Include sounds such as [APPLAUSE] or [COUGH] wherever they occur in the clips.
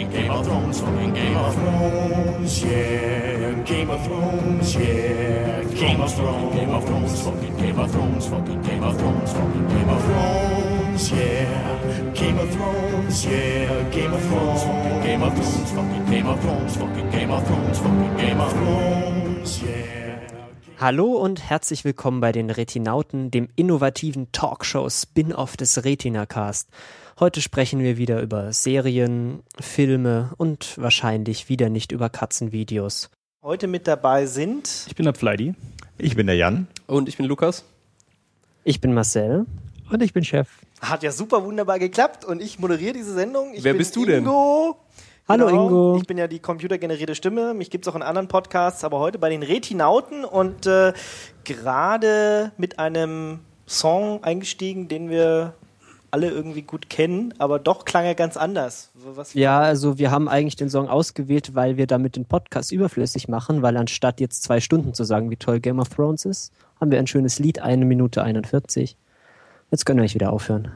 Fucking Game of Thrones, fucking Game of Thrones, yeah. Game of Thrones, yeah. Game of Thrones, Game of Thrones, fucking Game of Thrones, fucking Game of Thrones, fucking Game of Thrones, yeah. Game of Thrones, yeah. Game of Thrones, fucking Game of Thrones, fucking Game of Thrones, fucking Game of Thrones, fucking Game of Thrones, yeah. Hallo und herzlich willkommen bei den Retinauten, dem innovativen Talkshow-Spin-off des Retina-Cast. Heute sprechen wir wieder über Serien, Filme und wahrscheinlich wieder nicht über Katzenvideos. Heute mit dabei sind Ich bin der Fleidi. Ich bin der Jan. Und ich bin Lukas. Ich bin Marcel. Und ich bin Chef. Hat ja super wunderbar geklappt und ich moderiere diese Sendung. Ich Wer bin bist du denn? Hallo, Genau. Ingo. Ich bin ja die computergenerierte Stimme. Mich gibt es auch in anderen Podcasts, aber heute bei den Retinauten und äh, gerade mit einem Song eingestiegen, den wir alle irgendwie gut kennen, aber doch klang er ganz anders. Was Ja, also wir haben eigentlich den Song ausgewählt, weil wir damit den Podcast überflüssig machen, weil anstatt jetzt zwei Stunden zu sagen, wie toll Game of Thrones ist, haben wir ein schönes Lied, eine Minute 41. Jetzt können wir euch wieder aufhören.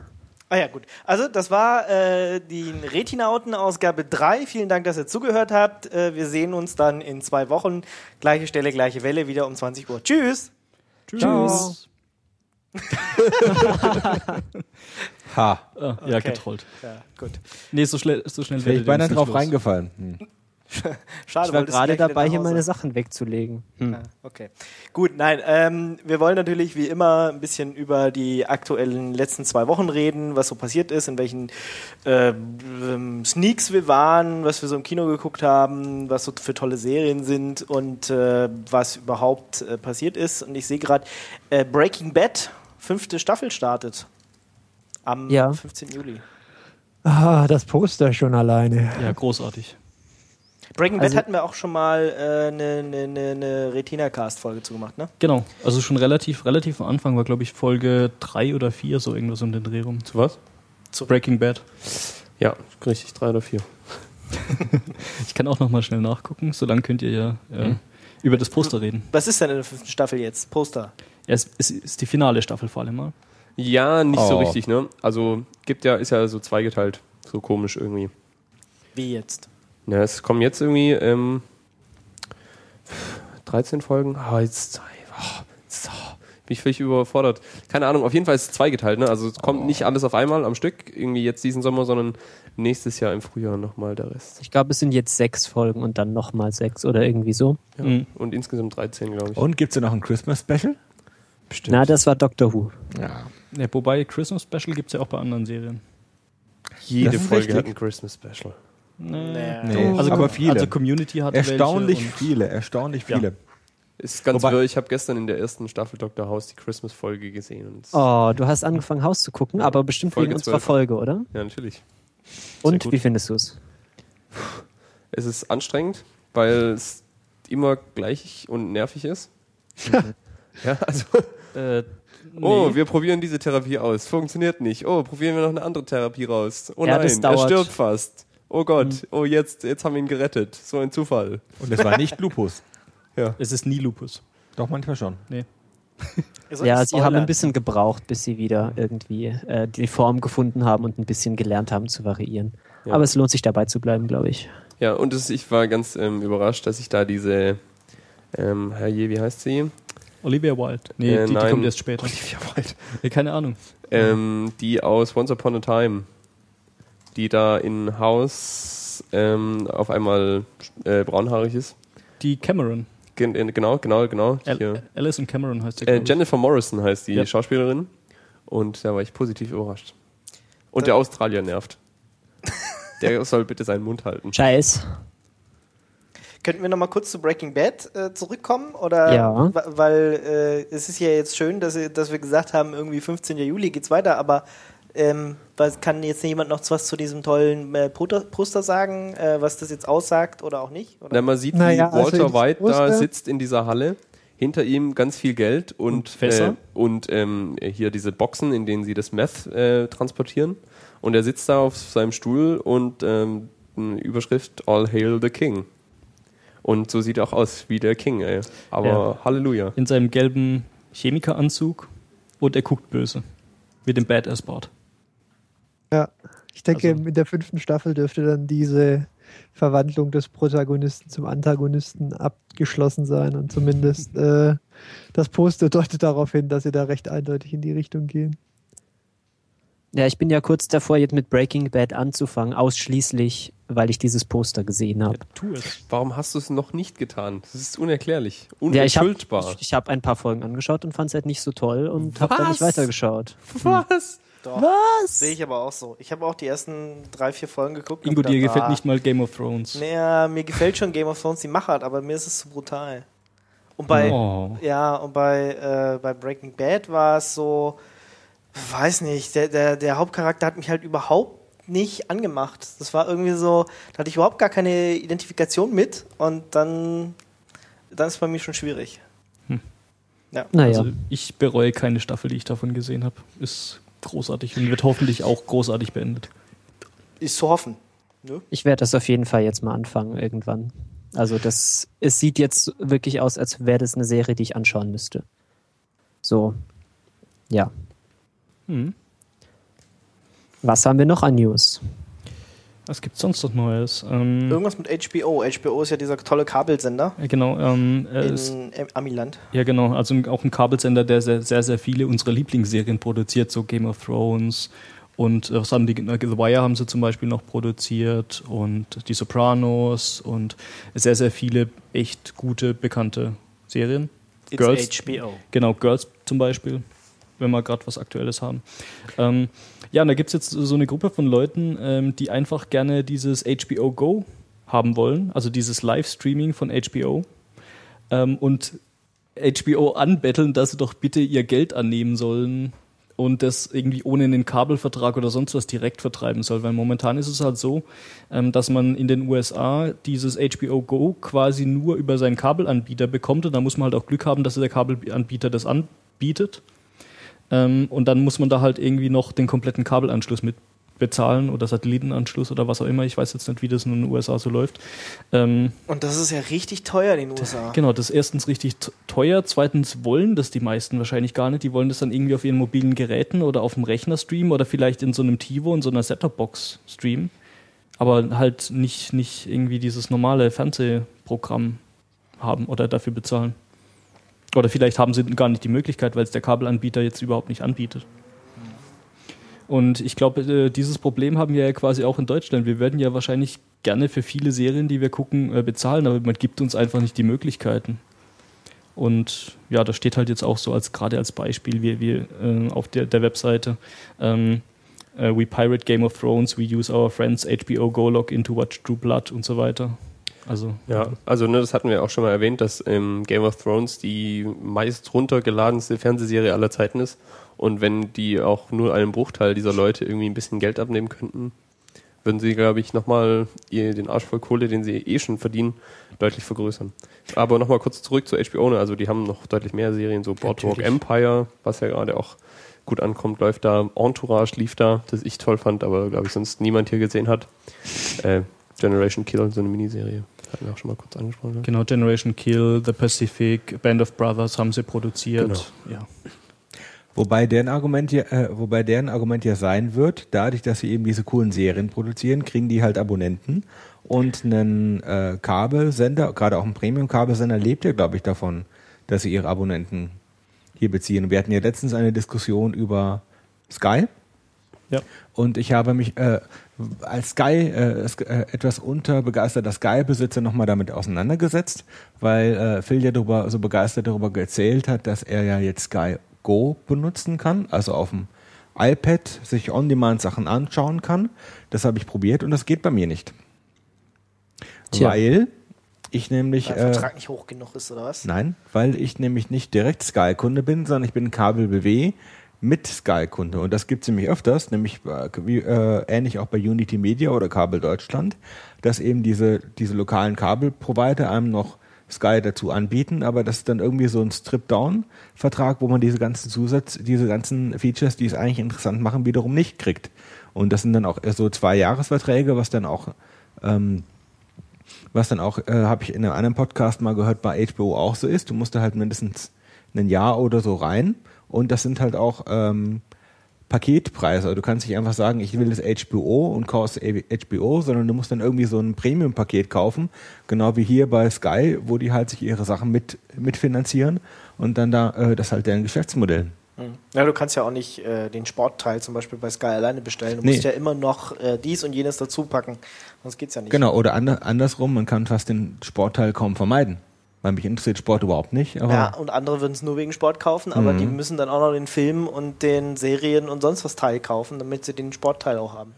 Ah ja, gut. Also das war äh, die Retinauten Ausgabe 3. Vielen Dank, dass ihr zugehört habt. Äh, wir sehen uns dann in zwei Wochen. Gleiche Stelle, gleiche Welle, wieder um 20 Uhr. Tschüss. Tschüss. Ha. Ah, ja, Okay. getrollt. Ja, gut. Nee, so, schnell, so schnell Wäre ich beinahe drauf los. reingefallen. Hm. [LAUGHS] Schade, Ich war gerade dabei, hier meine Sachen wegzulegen. Hm. Ja, okay. Gut, nein, ähm, wir wollen natürlich wie immer ein bisschen über die aktuellen letzten zwei Wochen reden, was so passiert ist, in welchen äh, ähm, Sneaks wir waren, was wir so im Kino geguckt haben, was so für tolle Serien sind und äh, was überhaupt äh, passiert ist. Und ich sehe gerade, äh, Breaking Bad, fünfte Staffel startet. Am Ja. 15. Juli. Ah, das Poster schon alleine. Ja, großartig. Breaking Also- Bad hatten wir auch schon mal eine äh, ne, ne, ne, ne Retina-Cast-Folge zugemacht, ne? Genau. Also schon relativ, relativ am Anfang war, glaube ich, Folge 3 oder 4, so irgendwas um den Dreh rum. Zu was? Zu Breaking Bad. Ja, richtig, drei oder vier. [LAUGHS] Ich kann auch noch mal schnell nachgucken. Solange könnt ihr ja äh, Mhm. über das Poster reden. Was ist denn in der fünften Staffel jetzt? Poster. Ja, es, es ist die finale Staffel vor allem mal. Ja, nicht so Oh. richtig, ne? Also gibt ja, ist ja so zweigeteilt. So komisch irgendwie. Wie jetzt? Ja, es kommen jetzt irgendwie ähm, 13 Folgen. Ah, jetzt, oh, jetzt oh, bin ich völlig überfordert. Keine Ahnung, auf jeden Fall ist es zweigeteilt, ne? Also es kommt nicht alles auf einmal am Stück, irgendwie jetzt diesen Sommer, sondern nächstes Jahr im Frühjahr nochmal der Rest. Ich glaube, es sind jetzt sechs Folgen und dann nochmal sechs oder irgendwie so. Ja. Mhm. Und insgesamt 13, glaube ich. Und gibt es ja noch ein Christmas-Special? Bestimmt. Na, das war Doctor Who. Ja. Ja, wobei Christmas Special gibt es ja auch bei anderen Serien. Jede Das ist Folge richtig. hat ein Christmas Special. Nee. Nee, Also, aber viele. also Community hat erstaunlich viele, erstaunlich Ja. viele. Ist ganz Wobei- wirr. Ich habe gestern in der ersten Staffel Dr. House die Christmas-Folge gesehen. Und Oh, du hast angefangen, Haus zu gucken, aber bestimmt Folge wegen unserer 12. Folge, oder? Ja, natürlich. Und gut. wie findest du es? Es ist anstrengend, weil es immer gleich und nervig ist. [LAUGHS] ja, also, Äh, oh, nee. wir probieren diese Therapie aus. Funktioniert nicht. Oh, probieren wir noch eine andere Therapie raus. Oh Ja, das nein, er stirbt fast. Oh Gott, oh jetzt, jetzt haben wir ihn gerettet. So ein Zufall. Und es war [LAUGHS] nicht Lupus. es ist nie Lupus. Doch, manchmal schon. Nee. [LAUGHS] Ja, nicht sie haben ein bisschen gebraucht, bis sie wieder irgendwie äh, die Form gefunden haben und ein bisschen gelernt haben zu variieren. Ja. Aber es lohnt sich dabei zu bleiben, glaube ich. Ja, und es, ich war ganz ähm, überrascht, dass ich da diese, ähm, herrje, wie heißt sie? Olivia Wilde. Nee, Äh, die, die kommt erst später. Olivia Wilde. Nee, keine Ahnung. Ähm, die aus Once Upon a Time, die da in Haus ähm, auf einmal äh, braunhaarig ist. Die Cameron. Gen äh, genau, genau, genau. Al. Alison Cameron heißt der. Äh. Jennifer Morrison heißt die Ja. Schauspielerin. Und da war ich positiv überrascht. Und Da- der Australier nervt. [LAUGHS] Der soll bitte seinen Mund halten. Scheiß. Könnten wir noch mal kurz zu Breaking Bad äh, zurückkommen? Oder Ja. weil äh, es ist ja jetzt schön, dass, dass wir gesagt haben, irgendwie 15. Juli geht's weiter, aber ähm, was, kann jetzt jemand noch was zu diesem tollen äh, Poster, sagen, äh, was das jetzt aussagt oder auch nicht? Oder? Na, man sieht, Naja, wie also Walter das White da sitzt in dieser Halle. Hinter ihm ganz viel Geld und, Und Fässer. Äh, und ähm, hier diese Boxen, in denen sie das Meth äh, transportieren. Und er sitzt da auf seinem Stuhl und ähm, eine Überschrift All Hail the King. Und so sieht er auch aus wie der King, ey. Aber Ja. Halleluja. In seinem gelben Chemikeranzug und er guckt böse. Mit dem Badass-Bart. Ja. Ich denke, Also- in der fünften Staffel dürfte dann diese Verwandlung des Protagonisten zum Antagonisten abgeschlossen sein und zumindest [LAUGHS] äh, das Poster deutet darauf hin, dass sie da recht eindeutig in die Richtung gehen. Ja, ich bin ja kurz davor, jetzt mit Breaking Bad anzufangen, ausschließlich, weil ich dieses Poster gesehen habe. Tu es. Warum hast du es noch nicht getan? Das ist unerklärlich. Ja, ich habe Unentschuldbar. hab ein paar Folgen angeschaut und fand es halt nicht so toll und habe dann nicht Was? weitergeschaut. Was? Doch, Was? sehe ich aber auch so. Ich habe auch die ersten drei, vier Folgen geguckt. Ingo, dir gefällt ah, nicht mal Game of Thrones. Naja, mir gefällt schon Game of Thrones die Machart, aber mir ist es zu brutal. Und bei, Oh. ja, und bei, äh, bei Breaking Bad war es so, weiß nicht, der, der, der Hauptcharakter hat mich halt überhaupt nicht angemacht. Das war irgendwie so, da hatte ich überhaupt gar keine Identifikation mit und dann, dann ist es bei mir schon schwierig. Ja. Naja, Also ich bereue keine Staffel, die ich davon gesehen habe. Ist großartig und wird hoffentlich auch großartig beendet. Ist zu hoffen. Ne? ich werde das auf jeden Fall jetzt mal anfangen irgendwann. Also das, es sieht jetzt wirklich aus, als wäre das eine Serie, die ich anschauen müsste. So, ja. Hm. Was haben wir noch an News? Was gibt's sonst noch Neues? Ähm, Irgendwas mit HBO. HBO ist ja dieser tolle Kabelsender ja, genau, ähm, äh, es- in äh, Amiland. ja genau, also auch ein Kabelsender, der sehr, sehr, sehr viele unserer Lieblingsserien produziert, so Game of Thrones und äh, was haben die, The Wire haben sie zum Beispiel noch produziert und die Sopranos und sehr, sehr viele echt gute, bekannte Serien. It's Girls, HBO. Genau, Girls zum Beispiel, wenn wir gerade was Aktuelles haben. Ähm, ja, und da gibt es jetzt so eine Gruppe von Leuten, ähm, die einfach gerne dieses HBO Go haben wollen, also dieses Livestreaming von HBO. Ähm, und HBO anbetteln, dass sie doch bitte ihr Geld annehmen sollen und das irgendwie ohne einen Kabelvertrag oder sonst was direkt vertreiben soll. Weil momentan ist es halt so, ähm, dass man in den USA dieses HBO Go quasi nur über seinen Kabelanbieter bekommt und da muss man halt auch Glück haben, dass der Kabelanbieter das anbietet. Ähm, und dann muss man da halt irgendwie noch den kompletten Kabelanschluss mit bezahlen oder Satellitenanschluss oder was auch immer. Ich weiß jetzt nicht, wie das in den USA so läuft. Ähm, Und das ist ja richtig teuer in den USA. Genau, das ist erstens richtig teuer, zweitens wollen das die meisten wahrscheinlich gar nicht. Die wollen das dann irgendwie auf ihren mobilen Geräten oder auf dem Rechner streamen oder vielleicht in so einem TiVo, in so einer Set-Top-Box streamen. Aber halt nicht, nicht irgendwie dieses normale Fernsehprogramm haben oder dafür bezahlen. Oder vielleicht haben sie gar nicht die Möglichkeit, weil es der Kabelanbieter jetzt überhaupt nicht anbietet. Und ich glaube, äh, dieses Problem haben wir ja quasi auch in Deutschland. Wir würden ja wahrscheinlich gerne für viele Serien, die wir gucken, äh, bezahlen, aber man gibt uns einfach nicht die Möglichkeiten. Und ja, das steht halt jetzt auch so als gerade als Beispiel, wir, wir äh, auf der, der Webseite. Ähm, äh, we pirate Game of Thrones, we use our friends HBO Go Login to watch True Blood und so weiter. Also Ja, also ne, das hatten wir auch schon mal erwähnt, dass ähm, Game of Thrones die meist runtergeladenste Fernsehserie aller Zeiten ist. Und wenn die auch nur einen Bruchteil dieser Leute irgendwie ein bisschen Geld abnehmen könnten, würden sie, glaube ich, nochmal den Arsch voll Kohle, den sie eh schon verdienen, deutlich vergrößern. Aber nochmal kurz zurück zu HBO. Ne? Also die haben noch deutlich mehr Serien, so Boardwalk. Empire, was ja gerade auch gut ankommt, läuft da. Entourage lief da, das ich toll fand, aber glaube ich sonst niemand hier gesehen hat. Äh, Generation Kill, so eine Miniserie. Hatten wir auch schon mal kurz angesprochen. Ne? genau, Generation Kill, The Pacific, Band of Brothers haben sie produziert. Genau. Ja. Wobei deren Argument ja, äh, wobei deren Argument ja sein wird, dadurch, dass sie eben diese coolen Serien produzieren, kriegen die halt Abonnenten und einen äh, Kabelsender, gerade auch ein Premium-Kabelsender lebt ja, glaube ich, davon, dass sie ihre Abonnenten hier beziehen. Und wir hatten ja letztens eine Diskussion über Sky. Ja. Und ich habe mich äh, als Sky, äh, äh, etwas unterbegeisterter Sky-Besitzer nochmal damit auseinandergesetzt, weil äh, Phil ja darüber, so begeistert darüber erzählt hat, dass er ja jetzt Sky Go benutzen kann, also auf dem iPad sich on-demand Sachen anschauen kann. Das habe ich probiert und das geht bei mir nicht. Tja. Weil ich nämlich... Weil der Äh, Vertrag nicht hoch genug ist, oder was? Nein, weil ich nämlich nicht direkt Sky-Kunde bin, sondern ich bin Kabel BW mit Sky-Kunde. Und das gibt es nämlich öfters, nämlich äh, wie, äh, ähnlich auch bei Unity Media oder Kabel Deutschland, dass eben diese, diese lokalen Kabelprovider einem noch Sky dazu anbieten, aber das ist dann irgendwie so ein Strip-Down-Vertrag, wo man diese ganzen Zusatz, diese ganzen Features, die es eigentlich interessant machen, wiederum nicht kriegt. Und das sind dann auch so zwei Jahresverträge, was dann auch ähm, was dann auch, äh, habe ich in einem anderen Podcast mal gehört, bei HBO auch so ist. Du musst da halt mindestens ein Jahr oder so rein. Und das sind halt auch ähm, Paketpreis. Also du kannst nicht einfach sagen, ich will das HBO und kaufst HBO, sondern du musst dann irgendwie so ein Premium-Paket kaufen, genau wie hier bei Sky, wo die halt sich ihre Sachen mit mitfinanzieren und dann da äh, das halt deren Geschäftsmodell. Mhm. Ja, du kannst ja auch nicht äh, den Sportteil zum Beispiel bei Sky alleine bestellen. Du Nee. musst ja immer noch äh, dies und jenes dazu packen. Sonst geht's ja nicht. Genau, oder ander, andersrum, man kann fast den Sportteil kaum vermeiden. Weil mich interessiert Sport überhaupt nicht, aber Ja, und andere würden es nur wegen Sport kaufen, aber Mhm. die müssen dann auch noch den Film und den Serien und sonst was Teil kaufen, damit sie den Sportteil auch haben.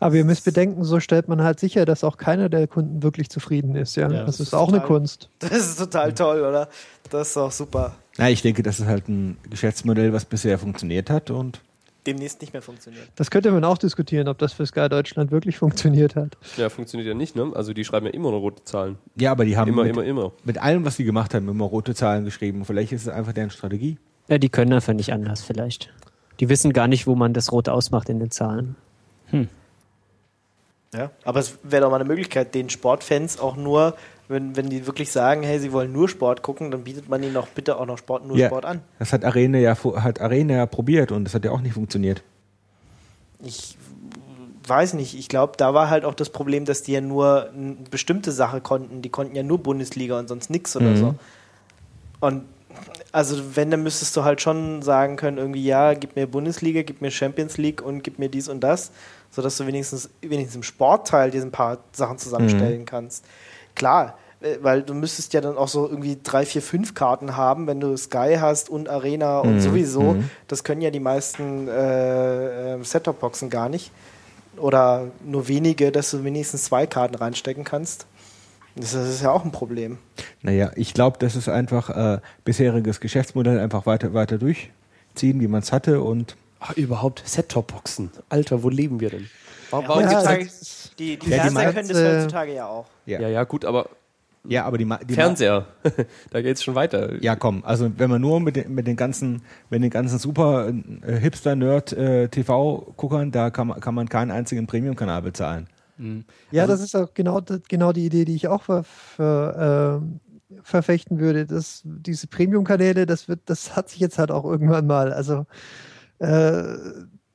Aber ihr müsst bedenken, so stellt man halt sicher, dass auch keiner der Kunden wirklich zufrieden ist. Ja, Ja, das, das ist ist auch eine total- Kunst. [LAUGHS] Das ist total toll, oder? Das ist auch super. ja, ich denke, das ist halt ein Geschäftsmodell, was bisher funktioniert hat und Demnächst nicht mehr funktioniert. Das könnte man auch diskutieren, ob das für Sky Deutschland wirklich funktioniert hat. Ja, funktioniert ja nicht, ne? Also die schreiben ja immer noch rote Zahlen. ja, aber die haben Immer, mit, immer, immer. mit allem, was sie gemacht haben, immer rote Zahlen geschrieben. Vielleicht ist es einfach deren Strategie. Ja, die können einfach nicht anders vielleicht. Die wissen gar nicht, wo man das Rot ausmacht in den Zahlen. Ja, aber es wäre doch mal eine Möglichkeit, den Sportfans auch nur, wenn, wenn die wirklich sagen, hey, sie wollen nur Sport gucken, dann bietet man ihnen doch bitte auch noch Sport, nur Ja. Sport an. Das hat Arena ja hat Arena ja probiert und das hat ja auch nicht funktioniert. Ich weiß nicht, ich glaube, da war halt auch das Problem, dass die ja nur eine bestimmte Sache konnten. Die konnten ja nur Bundesliga und sonst nichts oder Mhm. so. Und also wenn, dann müsstest du halt schon sagen können, irgendwie, ja, gib mir Bundesliga, gib mir Champions League und gib mir dies und das, sodass du wenigstens, wenigstens im Sportteil diesen paar Sachen zusammenstellen kannst. Klar, weil du müsstest ja dann auch so irgendwie drei, vier, fünf Karten haben, wenn du Sky hast und Arena und sowieso. Das können ja die meisten äh, äh, Set-Top-Boxen gar nicht. Oder nur wenige, dass du wenigstens zwei Karten reinstecken kannst. Das ist ja auch ein Problem. Naja, ich glaube, das ist einfach äh, bisheriges Geschäftsmodell einfach weiter, weiter durchziehen, wie man es hatte und Ach, überhaupt Set-Top-Boxen. Alter, wo leben wir denn? Warum, warum Ja, gibt's das da- ist- Die, die Ja, die Fernseher können das äh, heutzutage ja auch. ja, ja, ja, gut, aber ja aber die, Ma- die Fernseher, [LAUGHS] da geht's schon weiter. Ja, komm, also wenn man nur mit den, mit den ganzen, mit den ganzen super äh, Hipster-Nerd äh, TV-Guckern, da kann man, kann man keinen einzigen Premium-Kanal bezahlen. Ja, das ist auch genau, genau die Idee, die ich auch ver, ver, ähm, verfechten würde. Das, diese Premium-Kanäle, das wird, das hat sich jetzt halt auch irgendwann mal. Also äh,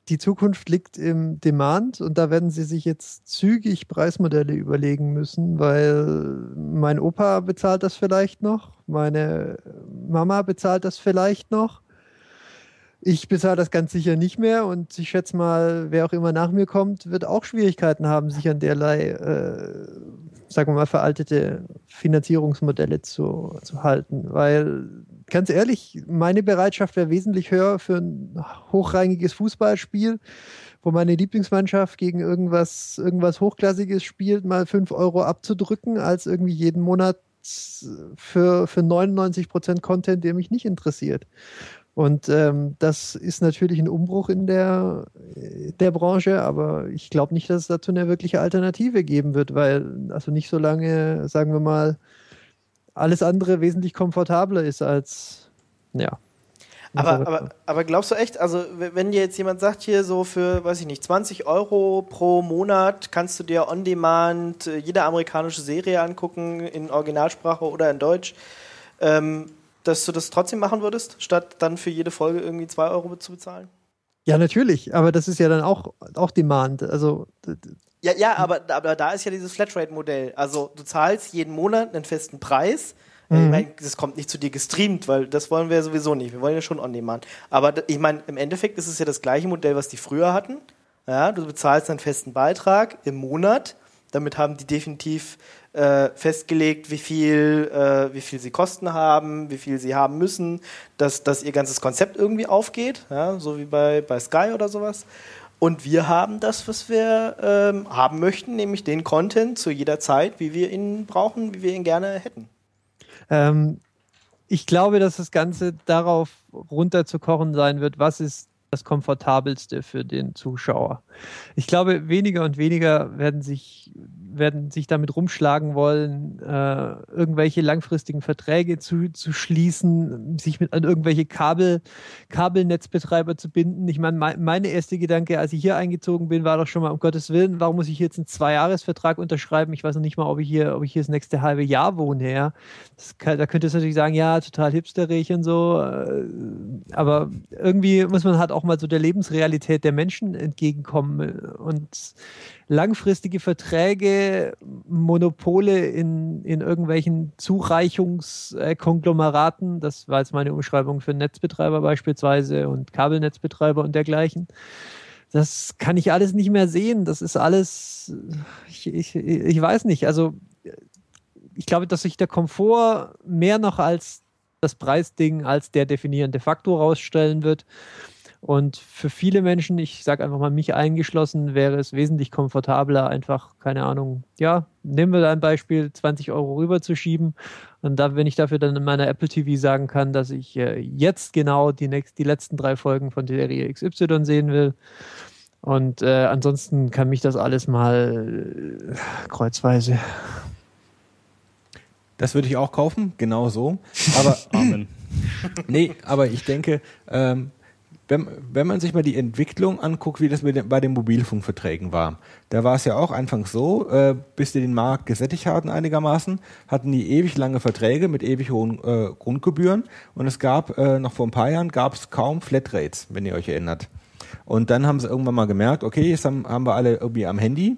die Zukunft liegt im Demand und da werden sie sich jetzt zügig Preismodelle überlegen müssen, weil mein Opa bezahlt das vielleicht noch, meine Mama bezahlt das vielleicht noch. Ich bezahle das ganz sicher nicht mehr und ich schätze mal, wer auch immer nach mir kommt, wird auch Schwierigkeiten haben, sich an derlei, äh, sagen wir mal, veraltete Finanzierungsmodelle zu, zu halten. Weil, ganz ehrlich, meine Bereitschaft wäre wesentlich höher für ein hochrangiges Fußballspiel, wo meine Lieblingsmannschaft gegen irgendwas, irgendwas Hochklassiges spielt, mal 5 Euro abzudrücken, als irgendwie jeden Monat für, für 99% Content, der mich nicht interessiert. Und ähm, das ist natürlich ein Umbruch in der, der Branche, aber ich glaube nicht, dass es dazu eine wirkliche Alternative geben wird, weil also nicht so lange, sagen wir mal, alles andere wesentlich komfortabler ist als, ja. Aber, aber, aber glaubst du echt, also wenn dir jetzt jemand sagt, hier so für, weiß ich nicht, 20 Euro pro Monat kannst du dir on demand äh, jede amerikanische Serie angucken, in Originalsprache oder in Deutsch, ähm, dass du das trotzdem machen würdest, statt dann für jede Folge irgendwie 2 Euro zu bezahlen? Ja, natürlich, aber das ist ja dann auch, auch Demand. Also Ja, ja, aber, aber da ist ja dieses Flatrate-Modell. Also du zahlst jeden Monat einen festen Preis. Äh, Ich meine, das kommt nicht zu dir gestreamt, weil das wollen wir ja sowieso nicht. Wir wollen ja schon on-demand. Aber ich meine, im Endeffekt ist es ja das gleiche Modell, was die früher hatten. Ja, du bezahlst einen festen Beitrag im Monat. Damit haben die definitiv äh, festgelegt, wie viel, äh, wie viel sie Kosten haben, wie viel sie haben müssen, dass, dass ihr ganzes Konzept irgendwie aufgeht, ja, so wie bei, bei Sky oder sowas. Und wir haben das, was wir ähm, haben möchten, nämlich den Content zu jeder Zeit, wie wir ihn brauchen, wie wir ihn gerne hätten. Ähm, ich glaube, dass das Ganze darauf runterzukochen sein wird, was ist das Komfortabelste für den Zuschauer. Ich glaube, weniger und weniger werden sich werden sich damit rumschlagen wollen, äh, irgendwelche langfristigen Verträge zu, zu schließen, sich mit an irgendwelche Kabel, Kabelnetzbetreiber zu binden. Ich meine, mein, meine erste Gedanke, als ich hier eingezogen bin, war doch schon mal, um Gottes Willen, warum muss ich jetzt einen Zweijahresvertrag unterschreiben? Ich weiß noch nicht mal, ob ich hier, ob ich hier das nächste halbe Jahr wohne. Ja? Kann, da könntest du natürlich sagen, ja, total hipsterig und so. Äh, aber irgendwie muss man halt auch mal so der Lebensrealität der Menschen entgegenkommen. Und langfristige Verträge, Monopole in, in irgendwelchen Zureichungskonglomeraten, das war jetzt meine Umschreibung für Netzbetreiber beispielsweise und Kabelnetzbetreiber und dergleichen. Das kann ich alles nicht mehr sehen. Das ist alles, ich, ich, ich weiß nicht. Also ich glaube, dass sich der Komfort mehr noch als das Preisding als der definierende Faktor rausstellen wird. Und für viele Menschen, ich sage einfach mal mich eingeschlossen, wäre es wesentlich komfortabler, einfach, keine Ahnung, ja, nehmen wir da ein Beispiel, 20 Euro rüberzuschieben. Und da, wenn ich dafür dann in meiner Apple TV sagen kann, dass ich äh, jetzt genau die, nächst, die letzten drei Folgen von der Serie XY sehen will. Und äh, ansonsten kann mich das alles mal äh, kreuzweise. Das würde ich auch kaufen, genau so. Aber Amen. nee, aber ich denke, ähm, wenn, wenn man sich mal die Entwicklung anguckt, wie das mit den, bei den Mobilfunkverträgen war, da war es ja auch anfangs so, äh, bis die den Markt gesättigt hatten einigermaßen, hatten die ewig lange Verträge mit ewig hohen äh, Grundgebühren und es gab äh, noch vor ein paar Jahren gab es kaum Flatrates, wenn ihr euch erinnert. Und dann haben sie irgendwann mal gemerkt, okay, jetzt haben, haben wir alle irgendwie am Handy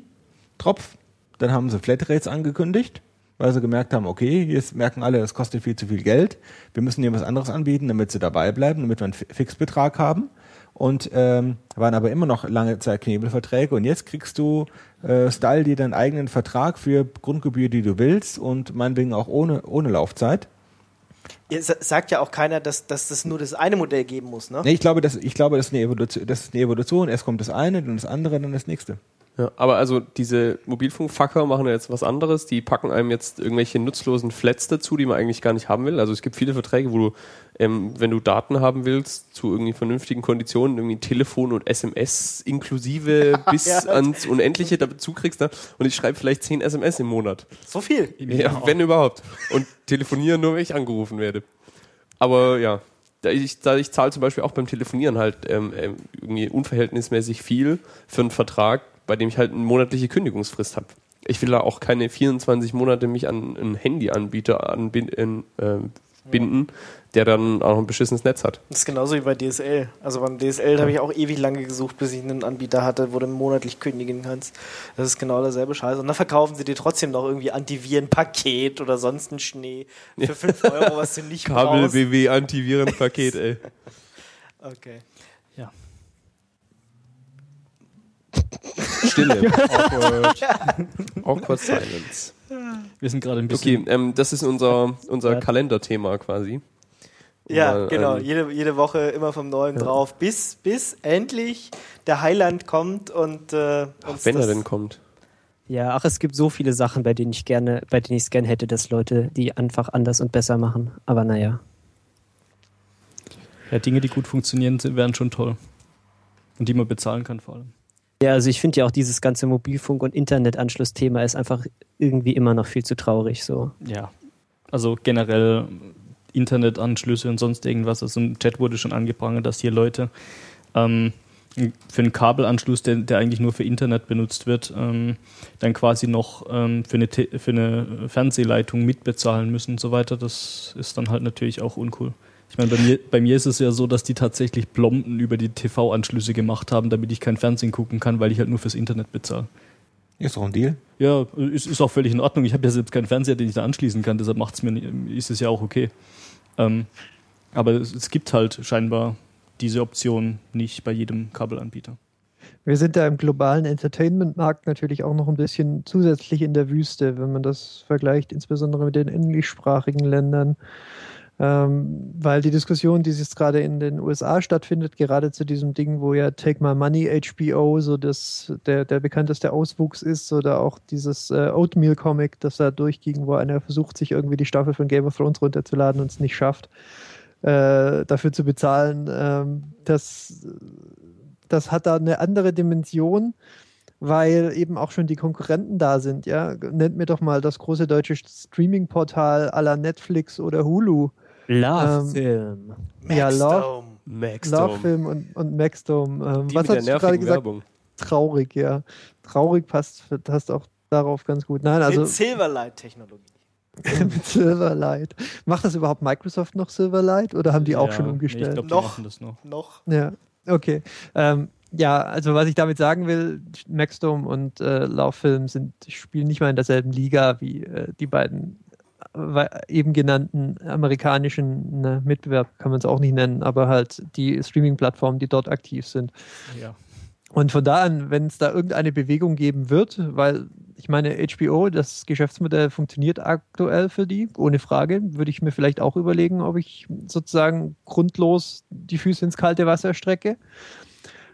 Tropf, dann haben sie Flatrates angekündigt weil sie gemerkt haben, okay, jetzt merken alle, das kostet viel zu viel Geld. Wir müssen ihnen was anderes anbieten, damit sie dabei bleiben, damit wir einen Fixbetrag haben. Und ähm, waren aber immer noch lange Zeit Knebelverträge. Und jetzt kriegst du äh, Style dir deinen eigenen Vertrag für Grundgebühr, die du willst und meinetwegen auch ohne, ohne Laufzeit. Ihr sagt ja auch keiner, dass, dass das nur das eine Modell geben muss, ne? Nee, ich glaube, das, ich glaube, das ist eine Evolution. Das ist eine Evolution. Erst kommt das eine, dann das andere, dann das nächste. Ja, aber also diese Mobilfunkfucker machen ja jetzt was anderes. Die packen einem jetzt irgendwelche nutzlosen Flats dazu, die man eigentlich gar nicht haben will. Also es gibt viele Verträge, wo du, ähm, wenn du Daten haben willst, zu irgendwie vernünftigen Konditionen, irgendwie Telefon und SMS inklusive [LAUGHS] bis ja. ans Unendliche dazu kriegst. Ne? Und ich schreibe vielleicht 10 SMS im Monat. So viel? Ja, wenn überhaupt. Und telefoniere nur, wenn ich angerufen werde. Aber ja, ich, ich zahle zum Beispiel auch beim Telefonieren halt ähm, ähm, irgendwie unverhältnismäßig viel für einen Vertrag, bei dem ich halt eine monatliche Kündigungsfrist habe. Ich will da auch keine 24 Monate mich an einen Handyanbieter anbinden, äh, binden, der dann auch ein beschissenes Netz hat. Das ist genauso wie bei DSL. Also beim DSL ja. habe ich auch ewig lange gesucht, bis ich einen Anbieter hatte, wo du monatlich kündigen kannst. Das ist genau derselbe Scheiß. Und dann verkaufen sie dir trotzdem noch irgendwie Antivirenpaket oder sonst ein Schnee für [LAUGHS] 5 Euro, was du nicht Kabel brauchst. Kabel BW Antivirenpaket, ey. [LAUGHS] Okay. Stille. Awkward. Awkward Silence. Wir sind gerade ein bisschen. Okay, ähm, das ist unser, unser Kalenderthema quasi. Um ja, mal, genau. Ähm, jede, jede Woche immer vom Neuen ja. drauf, bis, bis endlich der Heiland kommt und. Äh, ach, wenn er denn kommt. Ja, ach, es gibt so viele Sachen, bei denen ich gerne, bei denen ich es gerne hätte, dass Leute die einfach anders und besser machen. Aber naja. Ja, Dinge, die gut funktionieren, wären schon toll. Und die man bezahlen kann vor allem. Ja, also ich finde ja auch dieses ganze Mobilfunk- und Internetanschlussthema ist einfach irgendwie immer noch viel zu traurig. So. Ja, also generell Internetanschlüsse und sonst irgendwas. Also im Chat wurde schon angeprangert, dass hier Leute ähm, für einen Kabelanschluss, der, der, eigentlich nur für Internet benutzt wird, ähm, dann quasi noch ähm, für, eine für eine Fernsehleitung mitbezahlen müssen und so weiter. Das ist dann halt natürlich auch uncool. Ich meine, bei mir, bei mir ist es ja so, dass die tatsächlich Plomben über die TV-Anschlüsse gemacht haben, damit ich kein Fernsehen gucken kann, weil ich halt nur fürs Internet bezahle. Ist doch ein Deal. Ja, ist, ist auch völlig in Ordnung. Ich habe ja selbst keinen Fernseher, den ich da anschließen kann, deshalb macht's mir, ist es ja auch okay. Ähm, aber es, es gibt halt scheinbar diese Option nicht bei jedem Kabelanbieter. Wir sind da im globalen Entertainment-Markt natürlich auch noch ein bisschen zusätzlich in der Wüste, wenn man das vergleicht, insbesondere mit den englischsprachigen Ländern. Ähm, weil die Diskussion, die jetzt gerade in den USA stattfindet, gerade zu diesem Ding, wo ja Take My Money HBO so das, der, der bekannteste Auswuchs ist, oder auch dieses äh, Oatmeal-Comic, das da durchging, wo einer versucht, sich irgendwie die Staffel von Game of Thrones runterzuladen und es nicht schafft, äh, dafür zu bezahlen. Ähm, das, das hat da eine andere Dimension weil eben auch schon die Konkurrenten da sind. Ja, nennt mir doch mal das große deutsche Streaming-Portal la Netflix oder Hulu. Love Ähm, Film. Ja, Love, Maxdome. Max Love Film und, und Maxdome. Ähm, Die was hast du gerade gesagt? Werbung. Traurig, ja. Traurig passt, passt auch darauf ganz gut. Nein, also Mit Silverlight-Technologie. [LAUGHS] mit Silverlight. Macht das überhaupt Microsoft noch Silverlight oder haben die auch Ja, schon nee, umgestellt? ich glaube, die Noch. machen das noch. Noch. Ja, okay. Ähm, ja, also was ich damit sagen will, Maxdome und äh, Lauffilm sind spielen nicht mal in derselben Liga wie äh, die beiden eben genannten amerikanischen ne, Mitbewerb, kann man es auch nicht nennen, aber halt die Streaming-Plattformen, die dort aktiv sind. Ja. Und von da an, wenn es da irgendeine Bewegung geben wird, weil ich meine, HBO, das Geschäftsmodell funktioniert aktuell für die, ohne Frage, würde ich mir vielleicht auch überlegen, ob ich sozusagen grundlos die Füße ins kalte Wasser strecke.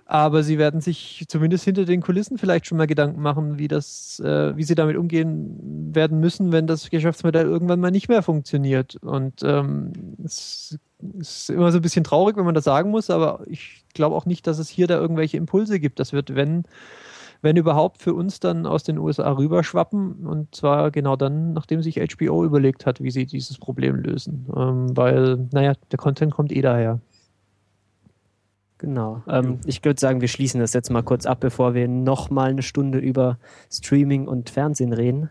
Aber sie werden sich zumindest hinter den Kulissen vielleicht schon mal Gedanken machen, wie das, äh, wie sie damit umgehen werden müssen, wenn das Geschäftsmodell irgendwann mal nicht mehr funktioniert. Und ähm, es ist immer so ein bisschen traurig, wenn man das sagen muss, aber ich glaube auch nicht, dass es hier da irgendwelche Impulse gibt. Das wird, wenn, wenn überhaupt, für uns dann aus den USA rüberschwappen. Und zwar genau dann, nachdem sich HBO überlegt hat, wie sie dieses Problem lösen. Ähm, weil, naja, der Content kommt eh daher. Genau. Ähm, ich würde sagen, wir schließen das jetzt mal kurz ab, bevor wir noch mal eine Stunde über Streaming und Fernsehen reden.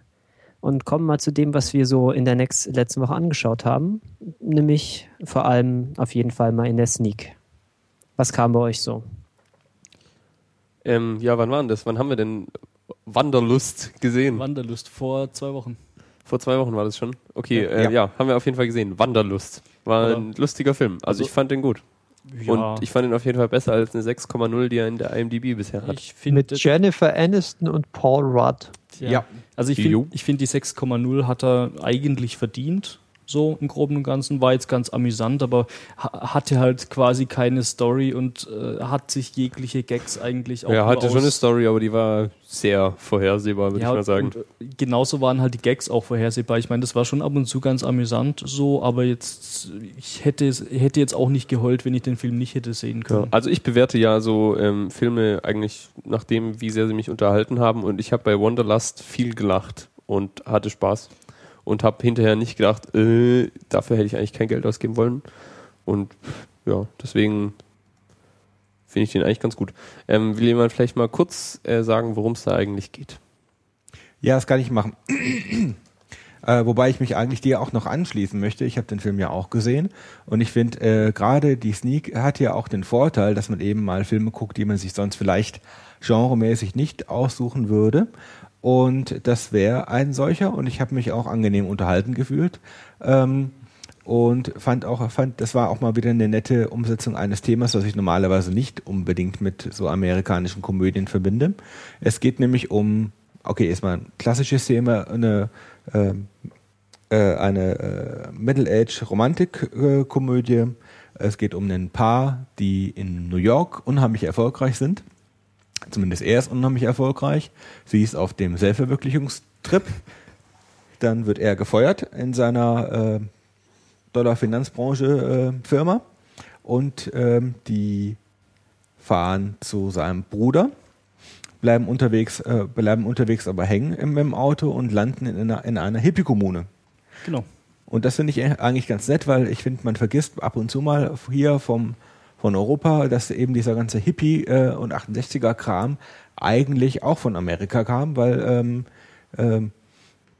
Und kommen mal zu dem, was wir so in der nächsten, letzten Woche angeschaut haben. Nämlich vor allem auf jeden Fall mal in der Sneak. Was kam bei euch so? Ähm, ja, wann war denn das? Wann haben wir denn Wanderlust gesehen? Wanderlust vor zwei Wochen. Vor zwei Wochen war das schon. Okay, Ja. äh, ja. Ja. haben wir auf jeden Fall gesehen. Wanderlust. War Oder- ein lustiger Film. Also, Also- ich fand den gut. Ja, Und ich fand ihn auf jeden Fall besser als eine 6,0, die er in der IMDb bisher hat. ich finde, Mit Jennifer Aniston und Paul Rudd. ja. Ja. Also ich finde, find, die 6,0 hat er eigentlich verdient. So im Groben und Ganzen war jetzt ganz amüsant, aber ha hatte halt quasi keine Story und äh, hat sich jegliche Gags eigentlich auch er nur hatte schon eine Story, aber die war sehr vorhersehbar, würde Ja, ich mal sagen. und, äh, genauso waren halt die Gags auch vorhersehbar. Ich meine, das war schon ab und zu ganz amüsant so, aber jetzt, ich hätte, hätte jetzt auch nicht geheult, wenn ich den Film nicht hätte sehen können. Also ich bewerte ja so ähm, Filme eigentlich nach dem, wie sehr sie mich unterhalten haben und ich habe bei Wanderlust viel gelacht und hatte Spaß und habe hinterher nicht gedacht, äh, dafür hätte ich eigentlich kein Geld ausgeben wollen und ja, deswegen finde ich den eigentlich ganz gut. Ähm, will jemand vielleicht mal kurz äh, sagen, worum es da eigentlich geht? Ja, das kann ich machen. [CLEARS THROAT] Äh, wobei ich mich eigentlich dir auch noch anschließen möchte. Ich habe den Film ja auch gesehen und ich finde äh, gerade die Sneak hat ja auch den Vorteil, dass man eben mal Filme guckt, die man sich sonst vielleicht genremäßig nicht aussuchen würde. Und das wäre ein solcher und ich habe mich auch angenehm unterhalten gefühlt. Ähm, und fand auch, fand, das war auch mal wieder eine nette Umsetzung eines Themas, das ich normalerweise nicht unbedingt mit so amerikanischen Komödien verbinde. Es geht nämlich um, okay, erstmal ein klassisches Thema, eine, ähm, äh, eine äh, Middle-Age-Romantik-Komödie. es geht um ein Paar, die in New York unheimlich erfolgreich sind. Zumindest er ist unheimlich erfolgreich. Sie ist auf dem Selbstverwirklichungstrip. Dann wird er gefeuert in seiner äh, Dollar-Finanzbranche äh, und ähm, die fahren zu seinem Bruder, bleiben unterwegs, äh, bleiben unterwegs aber hängen im, im Auto und landen in einer, in einer Hippie-Kommune. Genau. Und das finde ich eigentlich ganz nett, weil ich finde, man vergisst ab und zu mal hier vom, von Europa, dass eben dieser ganze Hippie- äh, und 68er-Kram eigentlich auch von Amerika kam, weil ähm, ähm,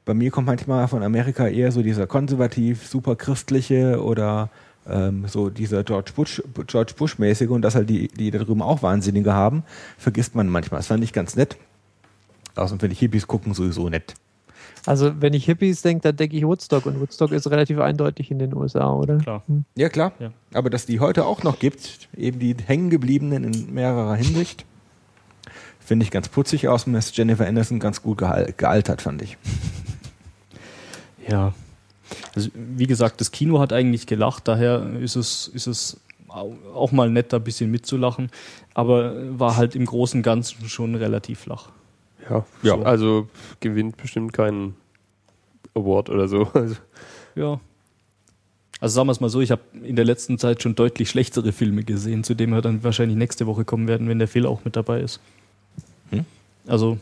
bei mir kommt manchmal von Amerika eher so dieser konservativ, super christliche oder ähm, so dieser George Bush, George Bush-mäßige und dass halt die, die da drüben auch Wahnsinnige haben, vergisst man manchmal. Das fand ich ganz nett. Außerdem finde ich Hippies gucken sowieso nett. Also, wenn ich Hippies denke, dann denke ich Woodstock und Woodstock ist relativ eindeutig in den USA, oder? Klar. Ja, klar. Ja. Aber dass die heute auch noch gibt, eben die hängengebliebenen in mehrerer Hinsicht, finde ich ganz putzig aus und ist Jennifer Anderson ganz gut geal gealtert, fand ich. Ja. Also, wie gesagt, das Kino hat eigentlich gelacht, daher ist es, ist es au- auch mal nett, da ein bisschen mitzulachen, aber war halt im Großen und Ganzen schon relativ flach. Ja, Ja. also gewinnt bestimmt keinen Award oder so. [LAUGHS] Also, Ja. Also sagen wir es mal so, ich habe in der letzten Zeit schon deutlich schlechtere Filme gesehen, zu denen wir dann wahrscheinlich nächste Woche kommen werden, wenn der Phil auch mit dabei ist. Also,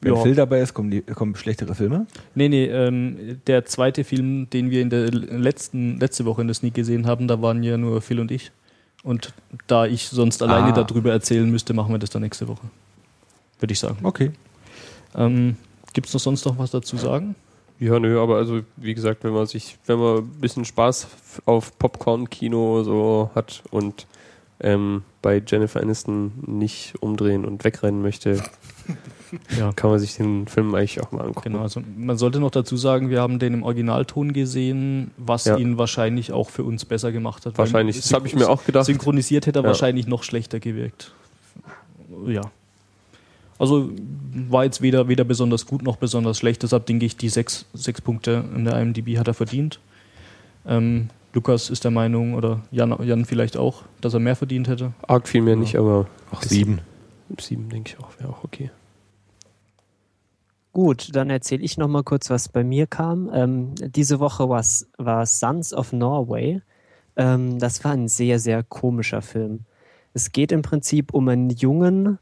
Wenn Ja. Phil dabei ist, kommen, die, kommen schlechtere Filme. nee, nee, ähm, der zweite Film, den wir in der letzten, letzte Woche in der Sneak gesehen haben, da waren ja nur Phil und ich. Und da ich sonst alleine Ah. darüber erzählen müsste, machen wir das dann nächste Woche. Würde ich sagen. Okay. Ähm, Gibt es noch sonst noch was dazu sagen? Ja, nö, aber also wie gesagt, wenn man sich, wenn man ein bisschen Spaß auf Popcorn-Kino so hat und ähm, bei Jennifer Aniston nicht umdrehen und wegrennen möchte, [LAUGHS] Ja. kann man sich den Film eigentlich auch mal angucken. Genau, also man sollte noch dazu sagen, wir haben den im Originalton gesehen, was Ja. ihn wahrscheinlich auch für uns besser gemacht hat. Wahrscheinlich. Das habe ich mir auch gedacht. Synchronisiert hätte er Ja. wahrscheinlich noch schlechter gewirkt. Ja. Also war jetzt weder, weder besonders gut noch besonders schlecht, deshalb denke ich, die sechs, sechs Punkte in der IMDb hat er verdient. Ähm, Lukas ist der Meinung, oder Jan, Jan vielleicht auch, dass er mehr verdient hätte. Arg viel mehr nicht, aber Auch sieben. sieben denke ich auch, wäre auch okay. Gut, dann erzähle ich noch mal kurz, was bei mir kam. Ähm, diese Woche war Sons of Norway. Ähm, das war ein sehr, sehr komischer Film. Es geht im Prinzip um einen jungen,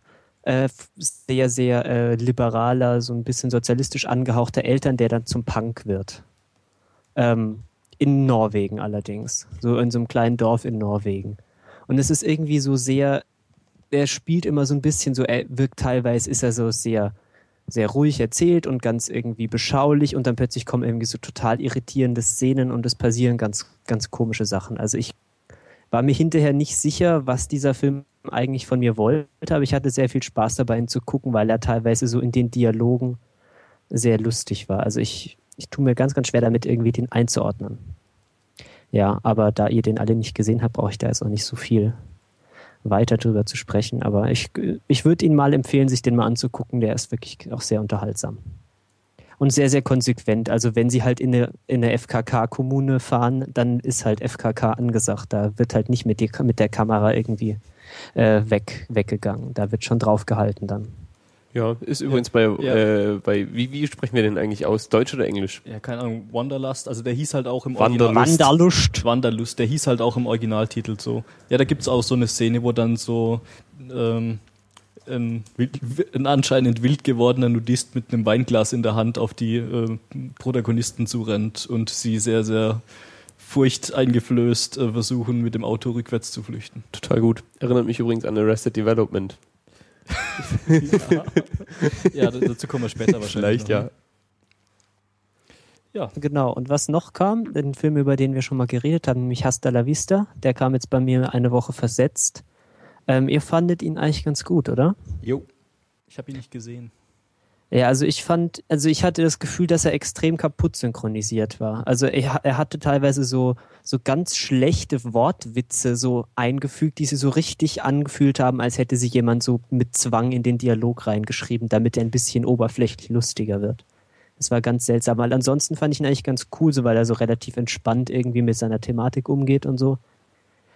äh, sehr, sehr äh, liberaler, so ein bisschen sozialistisch angehauchter Eltern, der dann zum Punk wird. Ähm, in Norwegen allerdings. So in so einem kleinen Dorf in Norwegen. Und es ist irgendwie so sehr, er spielt immer so ein bisschen so, er wirkt teilweise, ist er so sehr sehr ruhig erzählt und ganz irgendwie beschaulich und dann plötzlich kommen irgendwie so total irritierende Szenen und es passieren ganz, ganz komische Sachen. Also ich war mir hinterher nicht sicher, was dieser Film eigentlich von mir wollte, aber ich hatte sehr viel Spaß dabei, ihn zu gucken, weil er teilweise so in den Dialogen sehr lustig war. Also ich, ich tue mir ganz, ganz schwer damit, irgendwie den einzuordnen. Ja, aber da ihr den alle nicht gesehen habt, brauche ich da jetzt auch nicht so viel weiter drüber zu sprechen. Aber ich, ich würde Ihnen mal empfehlen, sich den mal anzugucken. Der ist wirklich auch sehr unterhaltsam. Und sehr, sehr konsequent. Also wenn Sie halt in eine, in eine FKK-Kommune fahren, dann ist halt FKK angesagt. Da wird halt nicht mit, die, mit der Kamera irgendwie äh, weg, weggegangen. Da wird schon drauf gehalten dann. Ja, ist übrigens bei, Ja. Äh, bei wie, wie sprechen wir denn eigentlich aus? Deutsch oder Englisch? Ja, keine Ahnung, Wanderlust, also der hieß halt auch im Wanderlust. Original. Wanderlust. Wanderlust, der hieß halt auch im Originaltitel so. Ja, da gibt's auch so eine Szene, wo dann so ähm, ein, ein anscheinend wild gewordener Nudist mit einem Weinglas in der Hand auf die äh, Protagonisten zurennt und sie sehr, sehr furchteingeflößt äh, versuchen, mit dem Auto rückwärts zu flüchten. Total gut. Erinnert mich übrigens an Arrested Development. Ja, da- dazu kommen wir später wahrscheinlich. Vielleicht, noch, ja. ne? Ja, Genau. Und was noch kam, den Film, über den wir schon mal geredet haben, nämlich Hasta la Vista, der kam jetzt bei mir eine Woche versetzt. Ähm, ihr fandet ihn eigentlich ganz gut, oder? Jo. ich habe ihn nicht gesehen. Ja, also ich fand, also ich hatte das Gefühl, dass er extrem kaputt synchronisiert war. Also er, er hatte teilweise so, so ganz schlechte Wortwitze so eingefügt, die sie so richtig angefühlt haben, als hätte sie jemand so mit Zwang in den Dialog reingeschrieben, damit er ein bisschen oberflächlich lustiger wird. Das war ganz seltsam, weil ansonsten fand ich ihn eigentlich ganz cool, so weil er so relativ entspannt irgendwie mit seiner Thematik umgeht und so.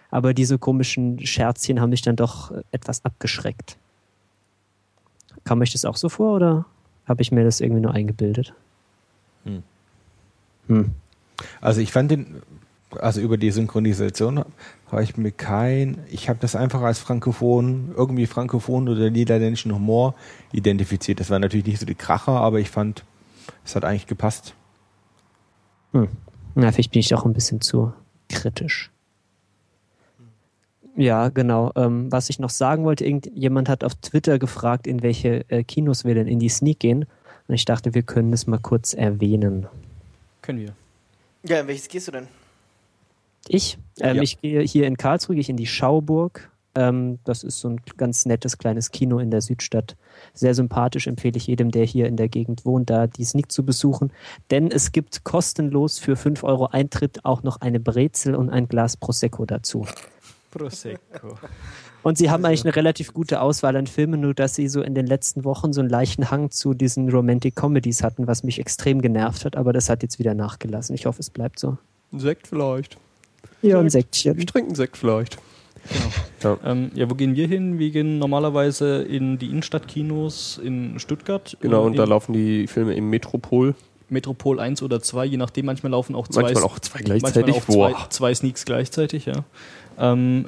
Aber diese komischen Scherzchen haben mich dann doch etwas abgeschreckt. Kam euch das auch so vor oder habe ich mir das irgendwie nur eingebildet? Hm. Hm. Also ich fand den, also über die Synchronisation habe ich mir kein, ich habe das einfach als Frankophon, irgendwie Frankophon oder niederländischen Humor identifiziert. Das war natürlich nicht so die Kracher, aber ich fand, es hat eigentlich gepasst. Hm. Na, vielleicht bin ich auch ein bisschen zu kritisch. Ja, genau. Ähm, was ich noch sagen wollte, irgendjemand hat auf Twitter gefragt, in welche äh, Kinos wir denn in die Sneak gehen. Und ich dachte, wir können das mal kurz erwähnen. Können wir. Ja, in welches gehst du denn? Ich? Ähm, Ja. Ich gehe hier in Karlsruhe, gehe ich in die Schauburg. Ähm, das ist so ein ganz nettes kleines Kino in der Südstadt. Sehr sympathisch, empfehle ich jedem, der hier in der Gegend wohnt, da die Sneak zu besuchen. Denn es gibt kostenlos für 5 Euro Eintritt auch noch eine Brezel und ein Glas Prosecco dazu. Prosecco. Und sie haben eigentlich eine relativ gute Auswahl an Filmen, nur dass sie so in den letzten Wochen so einen leichten Hang zu diesen Romantic Comedies hatten, was mich extrem genervt hat, aber das hat jetzt wieder nachgelassen. Ich hoffe, es bleibt so. Ein Sekt vielleicht. Ja, ein Ich Säckchen. trinke einen Sekt vielleicht. Ähm, ja, wo gehen wir hin? Wir gehen normalerweise in die Innenstadtkinos in Stuttgart. Genau, und da laufen die Filme im Metropol. Metropol 1 oder 2, je nachdem. Manchmal laufen auch zwei, Manchmal auch zwei manchmal gleichzeitig. auch zwei, zwei Sneaks gleichzeitig, ja. Ähm,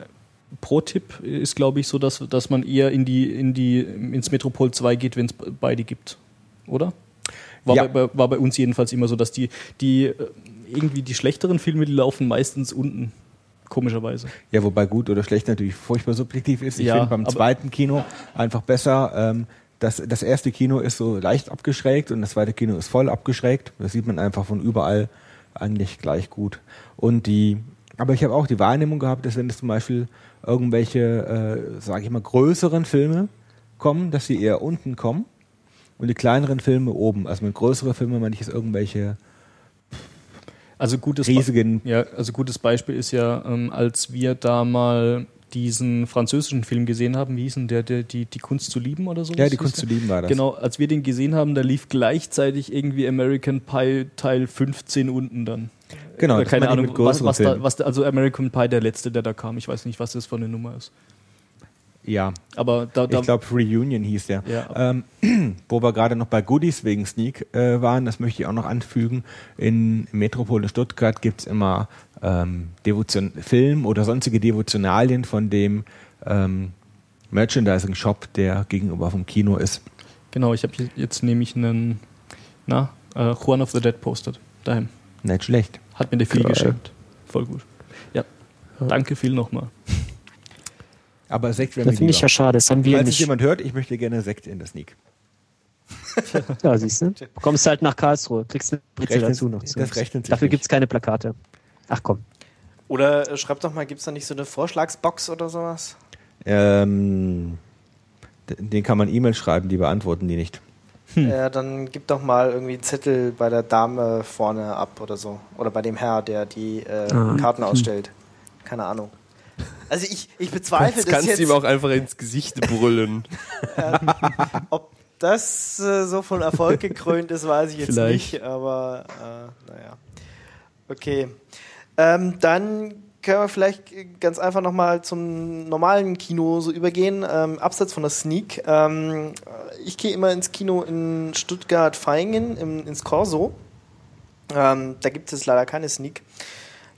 Pro-Tipp ist, glaube ich, so, dass, dass man eher in die, in die, ins Metropol 2 geht, wenn es beide gibt. Oder? War, Ja. bei, war bei uns jedenfalls immer so, dass die, die äh, irgendwie die schlechteren Filme, die laufen meistens unten. Komischerweise. Ja, wobei gut oder schlecht natürlich furchtbar subjektiv ist. Ich Ja, finde beim zweiten Kino einfach besser. Ähm, das, das erste Kino ist so leicht abgeschrägt und das zweite Kino ist voll abgeschrägt. Das sieht man einfach von überall eigentlich gleich gut. Und die, aber ich habe auch die Wahrnehmung gehabt, dass wenn es zum Beispiel irgendwelche, äh, sage ich mal, größeren Filme kommen, dass sie eher unten kommen und die kleineren Filme oben. Also mit größeren Filmen meine ich jetzt irgendwelche Also gutes riesigen Ja, also gutes Beispiel ist ja, ähm, als wir da mal diesen französischen Film gesehen haben, wie hieß denn der, der die, die Kunst zu lieben oder so? Ja, die Kunst zu lieben war das. Genau, als wir den gesehen haben, da lief gleichzeitig irgendwie American Pie Teil 15 unten dann. Genau, das keine Ahnung, was, was da, was da, also American Pie, der letzte, der da kam. Ich weiß nicht, was das für eine Nummer ist. Ja, Aber da, da ich glaube Reunion hieß der. Ja. Ähm, [CLEARS THROAT] wo wir gerade noch bei Goodies wegen Sneak äh, waren, das möchte ich auch noch anfügen. In Metropol in Stuttgart gibt's immer ähm, Devotion Film oder sonstige Devotionalien von dem ähm, Merchandising-Shop, der gegenüber vom Kino ist. genau, ich habe jetzt nämlich einen, na, äh, Juan of the Dead postet. Daheim. Nicht schlecht. Hat mir der viel Geil. geschenkt. Voll gut. Ja. Danke viel nochmal. Aber Sekt wäre Da mir finde ich ja schade. Das haben wir Falls es nicht. jemand hört, ich möchte gerne Sekt in der Sneak. Ja, siehst du? [LAUGHS] Kommst halt nach Karlsruhe, kriegst eine Brezel Rechnet- dazu noch. zu das rechnet sich Dafür nicht. gibt's keine Plakate. Ach komm. Oder äh, schreibt doch mal, gibt es da nicht so eine Vorschlagsbox oder sowas? Ähm, den kann man E-Mail schreiben, die beantworten die nicht. Ja, dann gib doch mal irgendwie einen Zettel bei der Dame vorne ab oder so. Oder bei dem Herr, der die äh, Ah. Karten ausstellt. Keine Ahnung. Also ich, ich bezweifle, Das dass kannst jetzt, ihm auch einfach ins Gesicht brüllen. [LAUGHS] ob das äh, so von Erfolg gekrönt ist, weiß ich jetzt Vielleicht. nicht. Aber äh, naja. Okay. Ähm, dann können wir vielleicht ganz einfach nochmal zum normalen Kino so übergehen, ähm, abseits von der Sneak. Ähm, ich gehe immer ins Kino in Stuttgart-Vaihingen, im- ins Corso. Ähm, da gibt es leider keine Sneak.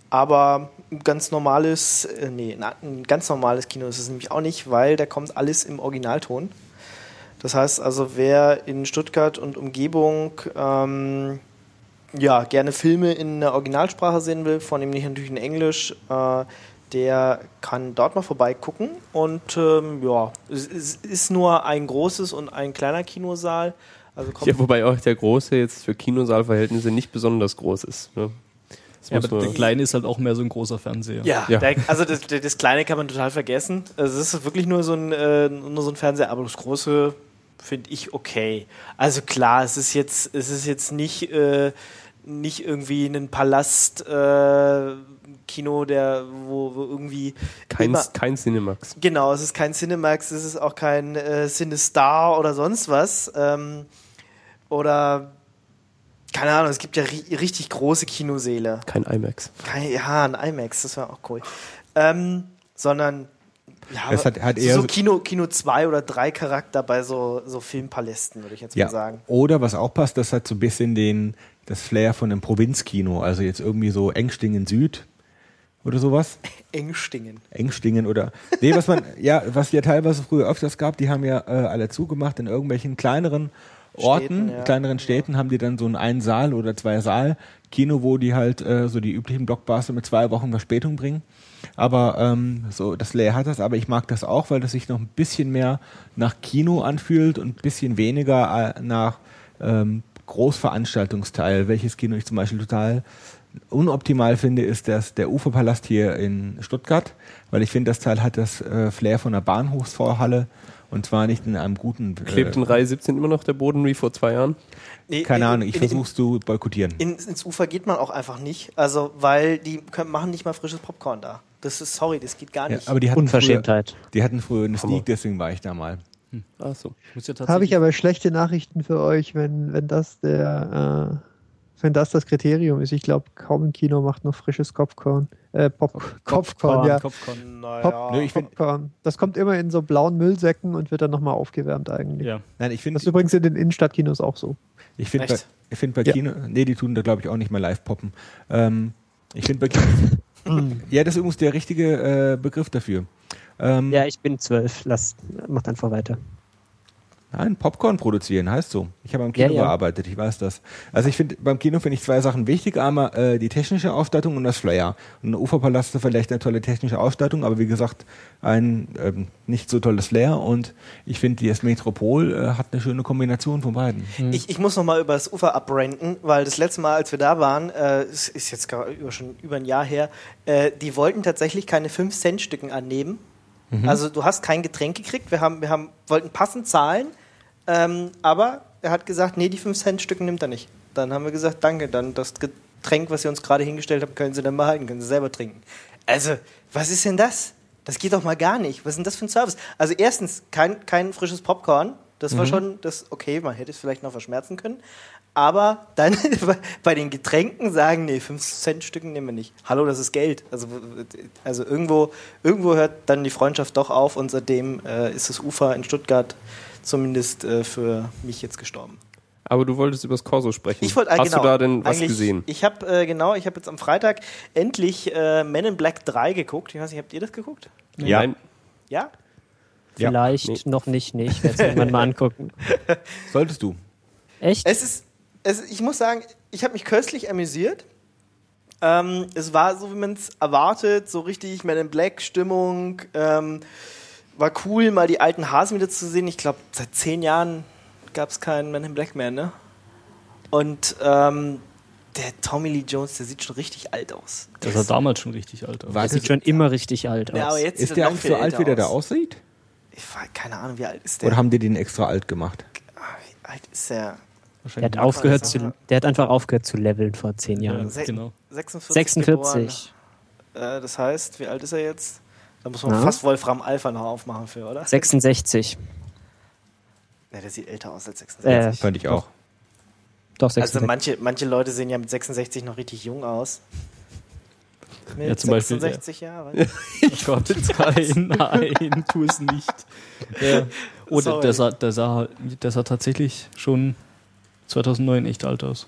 Aber ein ganz normales, äh, nee, ein ganz normales Kino ist es nämlich auch nicht, weil da kommt alles im Originalton. Das heißt also, wer in Stuttgart und Umgebung ähm, ja, gerne Filme in der Originalsprache sehen will, vornehmlich natürlich in Englisch, äh, der kann dort mal vorbeigucken. Und ähm, ja, es, es ist nur ein großes und ein kleiner Kinosaal. Also kommt Ja, wobei auch der große jetzt für Kinosaalverhältnisse nicht besonders groß ist. Ne? Das Ja, aber der kleine ist halt auch mehr so ein großer Fernseher. Ja, Ja. Der, also das, das Kleine kann man total vergessen. Also es ist wirklich nur so ein, äh, nur so ein Fernseher, aber das Große finde ich okay. Also klar, es ist jetzt, es ist jetzt nicht, äh, nicht irgendwie ein Palast äh, Kino, der wo, wo irgendwie kein, immer, kein Cinemax. Genau, es ist kein Cinemax, es ist auch kein äh, CineStar oder sonst was. Ähm, oder keine Ahnung, es gibt ja ri richtig große Kinosäle. Kein IMAX. Kein, ja, ein IMAX, das wäre auch cool. Ähm, sondern ja, Das hat- hat so, eher so so- Kino, Kino 2 oder 3 Charakter bei so, so Filmpalästen, würde ich jetzt Ja. mal sagen. Oder was auch passt, das hat so ein bisschen den, das Flair von einem Provinzkino. Also jetzt irgendwie so Engstingen Süd oder sowas. [LAUGHS] Engstingen. Engstingen oder. Nee, was man, ja, was ja teilweise früher öfters gab, die haben ja äh, alle zugemacht in irgendwelchen kleineren Orten, Städten, ja. kleineren Städten haben die dann so ein ein Saal oder zwei Saal Kino, wo die halt äh, so die üblichen Blockbuster mit zwei Wochen Verspätung bringen. Aber ähm, so das Layer hat das, aber ich mag das auch, weil das sich noch ein bisschen mehr nach Kino anfühlt und ein bisschen weniger äh, nach ähm, Großveranstaltungsteil. Welches Kino ich zum Beispiel total unoptimal finde, ist das, der Uferpalast hier in Stuttgart, weil ich finde, das Teil hat das äh, Flair von einer Bahnhofsvorhalle und zwar nicht in einem guten. Klebt in Reihe 17 immer noch der Boden wie vor zwei Jahren? Nee, keine in- Ahnung, ich versuch's zu boykottieren. In, ins Ufer geht man auch einfach nicht, also weil die können, machen nicht mal frisches Popcorn da. Das ist sorry, das geht gar Ja, nicht. aber die hatten, früher, Unverschämtheit. die hatten früher eine. Sneak, deswegen war ich da mal. Ach so. Muss ja Habe tatsächlich- ich aber schlechte Nachrichten für euch, wenn, wenn das der äh, wenn das das Kriterium ist. Ich glaube, kaum ein Kino macht noch frisches Popcorn. Äh, Pop Popcorn, ja. Popcorn. naja. Nö, ich find, Popcorn. Das kommt immer in so blauen Müllsäcken und wird dann nochmal aufgewärmt eigentlich. Ja. nein, ich finde, Das ist übrigens in den Innenstadtkinos auch so. ich finde bei, ich find bei Ja. Kino, nee, die tun da glaube ich auch nicht mal live poppen. Ähm, ich finde bei Kino, [LAUGHS] ja, das ist übrigens der richtige äh, Begriff dafür. Ähm, Ja, ich bin zwölf. Lass, mach einfach weiter. Nein, Popcorn produzieren heißt so. Ich habe am Kino Ja, ja. gearbeitet, ich weiß das. Also ich finde, beim Kino finde ich zwei Sachen wichtig. Einmal äh, die technische Ausstattung und das Flair. Und der Uferpalast ist vielleicht eine tolle technische Ausstattung, aber wie gesagt, ein ähm, nicht so tolles Flair. Und ich finde, das Metropol äh, hat eine schöne Kombination von beiden. Ich, ich muss noch mal über das Ufer abrenten, weil das letzte Mal, als wir da waren, äh, es ist jetzt gar über, schon über ein Jahr her, äh, die wollten tatsächlich keine 5-Cent-Stücken annehmen. Also du hast kein Getränk gekriegt. Wir, haben, wir haben, wollten passend zahlen, ähm, aber er hat gesagt, nee, die 5-Cent-Stücken nimmt er nicht. Dann haben wir gesagt, danke, dann das Getränk, was Sie uns gerade hingestellt haben, können Sie dann behalten, können Sie selber trinken. Also, was ist denn das? Das geht doch mal gar nicht. Was ist denn das für ein Service? Also erstens, kein, kein frisches Popcorn. Das war schon das, okay, man hätte es vielleicht noch verschmerzen können. Aber dann [LAUGHS] bei den Getränken sagen, nee, 5-Cent-Stücken nehmen wir nicht. Hallo, das ist Geld. Also, also irgendwo, irgendwo hört dann die Freundschaft doch auf und seitdem äh, ist das Ufer in Stuttgart zumindest äh, für mich jetzt gestorben. Aber du wolltest über das Corso sprechen. Ich wollte äh, Hast genau, du da denn was gesehen? Ich habe äh, genau, ich habe jetzt am Freitag endlich äh, Men in Black 3 geguckt. Ich weiß nicht, habt ihr das geguckt? Ja. Nein. Ja? Ja. Vielleicht Nee. noch nicht, nee. Ich werde es irgendwann mal [LAUGHS] angucken. Solltest du. Echt? Es ist, es, ich muss sagen, ich habe mich köstlich amüsiert. Ähm, es war so, wie man es erwartet, so richtig Men in Black Stimmung. Ähm, war cool, mal die alten Hasen wieder zu sehen. Ich glaube, seit zehn Jahren gab es keinen Men in Black mehr, ne? Und ähm, der Tommy Lee Jones, der sieht schon richtig alt aus. Der sah damals schon richtig alt aus. War Der sieht schon immer richtig alt aus. Ja, aber jetzt Ist der er noch so alt, wie der da aus. aussieht? Ich weiß keine Ahnung, wie alt ist der? Oder haben die den extra alt gemacht? Wie alt ist der? Der hat, aufgehört zu, der hat einfach aufgehört zu leveln vor zehn Ja, Jahren. Se- genau. 46. 46. Geboren. Äh, das heißt, wie alt ist er jetzt? Da muss man Ja. fast Wolfram Alpha noch aufmachen für, oder? 66. Ne, der sieht älter aus als 66. Äh, Fand ich auch. doch, also 66. manche, manche Leute sehen ja mit 66 noch richtig jung aus. Mit Ja, zum Beispiel, 66 Jahre. [LAUGHS] Oh Gott, [LAUGHS] nein, nein, tu es nicht. Ja. Oh, der, Sorry. der, sah, der, sah, der sah tatsächlich schon 2009 echt alt aus.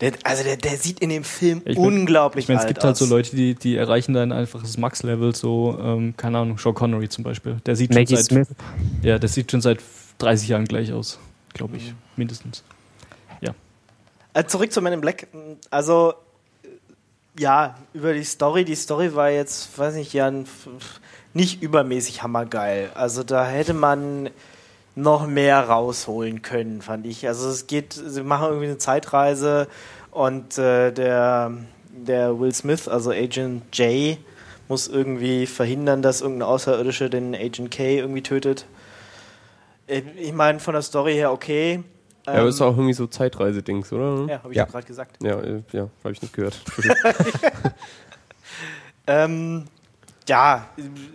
Der, also der, der sieht in dem Film Ja, ich mein- unglaublich Ich meine, es alt gibt halt so aus. Leute, die, die erreichen da ein einfaches Max-Level, so, ähm, keine Ahnung, Sean Connery zum Beispiel. Der sieht schon Maggie seit, Smith. ja, der sieht schon seit 30 Jahren gleich aus, glaube Mhm. ich, mindestens. Äh, zurück zu Men in Black. Also, äh, ja, über die Story. Die Story war jetzt, weiß nicht, ja, n- f- nicht übermäßig hammergeil. Also, da hätte man noch mehr rausholen können, fand ich. Also, es geht, sie machen irgendwie eine Zeitreise und äh, der, der Will Smith, also Agent J, muss irgendwie verhindern, dass irgendein Außerirdische den Agent K irgendwie tötet. Äh, Ich meine, von der Story her okay. Ja, aber Ähm, ist auch irgendwie so Zeitreise-Dings, oder? ja, habe ich Ja. ja gerade gesagt. Ja, äh, ja habe ich nicht gehört. [LAUGHS] [LAUGHS] Ähm, ja,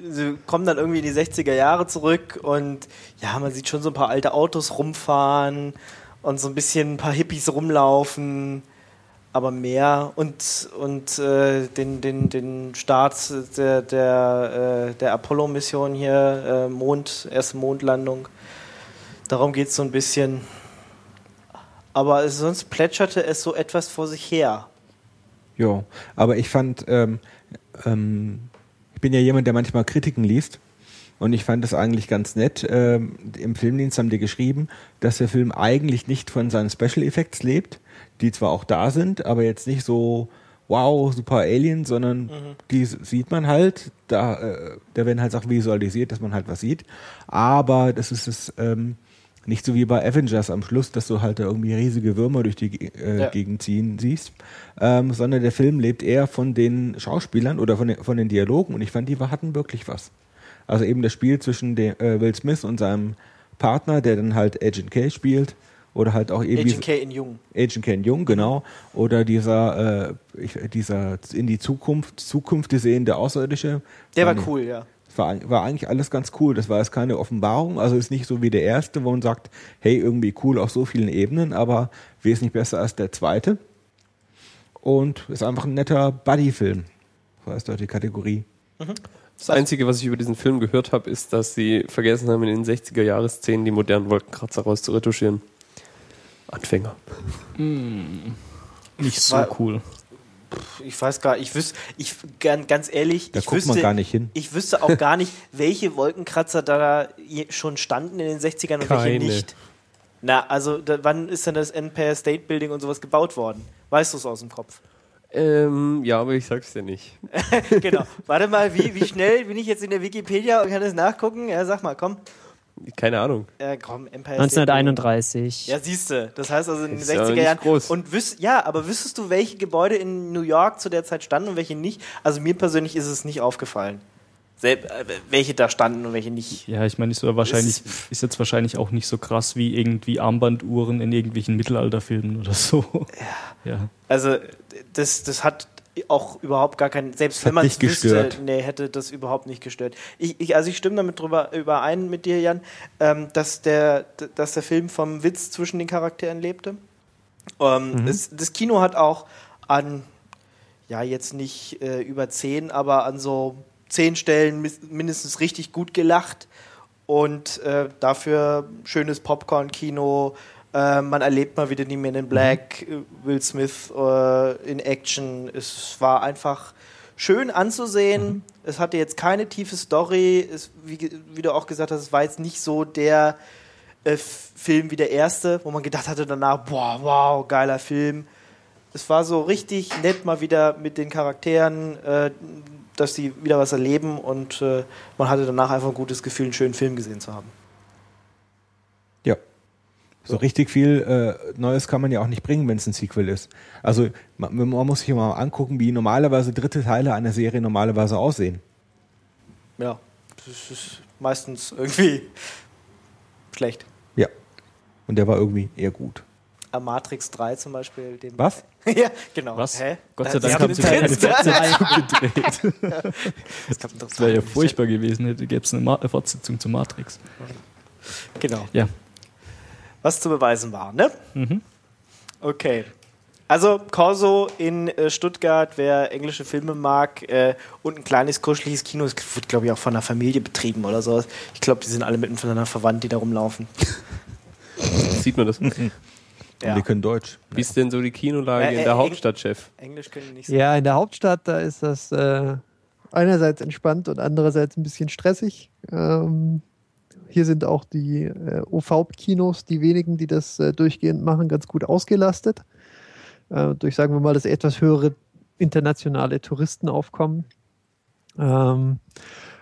sie kommen dann irgendwie in die 60er Jahre zurück und ja, man sieht schon so ein paar alte Autos rumfahren und so ein bisschen ein paar Hippies rumlaufen, aber mehr und, und äh, den, den, den Start der, der, äh, der Apollo-Mission hier, äh, Mond, erste Mondlandung, darum geht es so ein bisschen. Aber sonst plätscherte es so etwas vor sich her. Ja, aber ich fand, ähm, ähm, bin ja jemand, der manchmal Kritiken liest. Und ich fand das eigentlich ganz nett. Ähm, Im Filmdienst haben die geschrieben, dass der Film eigentlich nicht von seinen Special Effects lebt, die zwar auch da sind, aber jetzt nicht so, wow, super Alien, sondern die s- sieht man halt. Da, äh, da werden halt Sachen visualisiert, dass man halt was sieht. Aber das ist es ähm, nicht so wie bei Avengers am Schluss, dass du halt da irgendwie riesige Würmer durch die äh, Ja. Gegend ziehen siehst, ähm, sondern der Film lebt eher von den Schauspielern oder von den, von den Dialogen und ich fand, die hatten wirklich was. Also eben das Spiel zwischen dem, äh, Will Smith und seinem Partner, der dann halt Agent K spielt oder halt auch eben Agent K in Jung. Agent Ken Jung, genau. Oder dieser, äh, ich, dieser in die Zukunft, Zukunft sehende Außerirdische. Der War- cool, ja. War, war eigentlich alles ganz cool. Das war jetzt keine Offenbarung. Also ist nicht so wie der erste, wo man sagt, hey, irgendwie cool auf so vielen Ebenen, aber wesentlich besser als der zweite. Und ist einfach ein netter Buddy-Film. So heißt dort die Kategorie. Das Einzige, was ich über diesen Film gehört habe, ist, dass sie vergessen haben, in den 60er-Jahre-Szenen die modernen Wolkenkratzer rauszuretuschieren. Anfänger. Nicht so War- cool. Ich weiß gar ich wüsste, ich ganz, ehrlich, Da ich guckt wüsste, man gar nicht hin. Ich wüsste auch gar nicht, welche Wolkenkratzer da schon standen in den 60ern und welche Keine. nicht. Na, also da, wann ist denn das Empire State Building und sowas gebaut worden? Weißt du es aus dem Kopf? Ähm, ja, aber ich sag's dir nicht. [LAUGHS] genau. Warte mal, wie, wie schnell bin ich jetzt in der Wikipedia und kann das nachgucken? Ja, sag mal, komm. Keine Ahnung. Äh, komm, Empire State Building. 1931. Ja, siehst du. Das heißt also in den Ist ja 60er nicht Jahren. groß. Und wüs ja, aber wüsstest du, welche Gebäude in New York zu der Zeit standen und welche nicht? Also mir persönlich ist es nicht aufgefallen. Selb äh, welche da standen und welche nicht. Ja, ich meine, ist, so wahrscheinlich, ist jetzt wahrscheinlich auch nicht so krass wie irgendwie Armbanduhren in irgendwelchen Mittelalterfilmen oder so. Ja. ja. Also das, das hat auch überhaupt gar keinen, selbst hat wenn man es nicht wüsste, gestört. nee, hätte das überhaupt nicht gestört. Ich, ich, also ich stimme damit drüber überein mit dir, Jan, ähm, dass, der, dass der Film vom Witz zwischen den Charakteren lebte. Ähm, es, das Kino hat auch an, ja jetzt nicht äh, über zehn, aber an so zehn Stellen mindestens richtig gut gelacht und äh, dafür schönes Popcorn-Kino. Äh, man erlebt mal wieder die Men in Black, äh, Will Smith äh, in Action. Es war einfach schön anzusehen. Es hatte jetzt keine tiefe Story. Es, wie, wie du auch gesagt hast, es war jetzt nicht so der äh, Film wie der erste, wo man gedacht hatte danach, boah, wow, geiler Film. Es war so richtig nett mal wieder mit den Charakteren, äh, dass sie wieder was erleben und äh, man hatte danach einfach ein gutes Gefühl, einen schönen Film gesehen zu haben. So richtig viel äh, Neues kann man ja auch nicht bringen, wenn es ein Sequel ist. Also man, man muss sich mal angucken, wie normalerweise dritte Teile einer Serie normalerweise aussehen. Ja, das ist meistens irgendwie schlecht. Ja. Und der war irgendwie eher gut. Äh, Matrix 3 zum Beispiel. Den Was? [LAUGHS] ja, genau. Was? Hä? Gott sei Dank haben sie keine. Fortsetzung [LAUGHS] gedreht. [LAUGHS] Das wäre ja furchtbar gewesen, hätte gäbe es eine Ma Fortsetzung zu Matrix. Genau. Ja. Was zu beweisen war, ne? Okay. Also Corso in äh, Stuttgart, wer englische Filme mag äh, und ein kleines kuscheliges Kino, es wird glaube ich auch von einer Familie betrieben oder sowas. Ich glaube, die sind alle miteinander verwandt, die da rumlaufen. Sieht man das? Ja. Und die können Deutsch. Wie ist denn so die Kinolage Äh, äh, in der Eng- Hauptstadt, Chef? Englisch können die nicht so. Ja, in der Hauptstadt, da ist das äh, einerseits entspannt und andererseits ein bisschen stressig. Ähm, hier sind auch die äh, OV-Kinos, die wenigen, die das äh, durchgehend machen, ganz gut ausgelastet. Äh, durch, sagen wir mal, das etwas höhere internationale Touristenaufkommen. Ähm,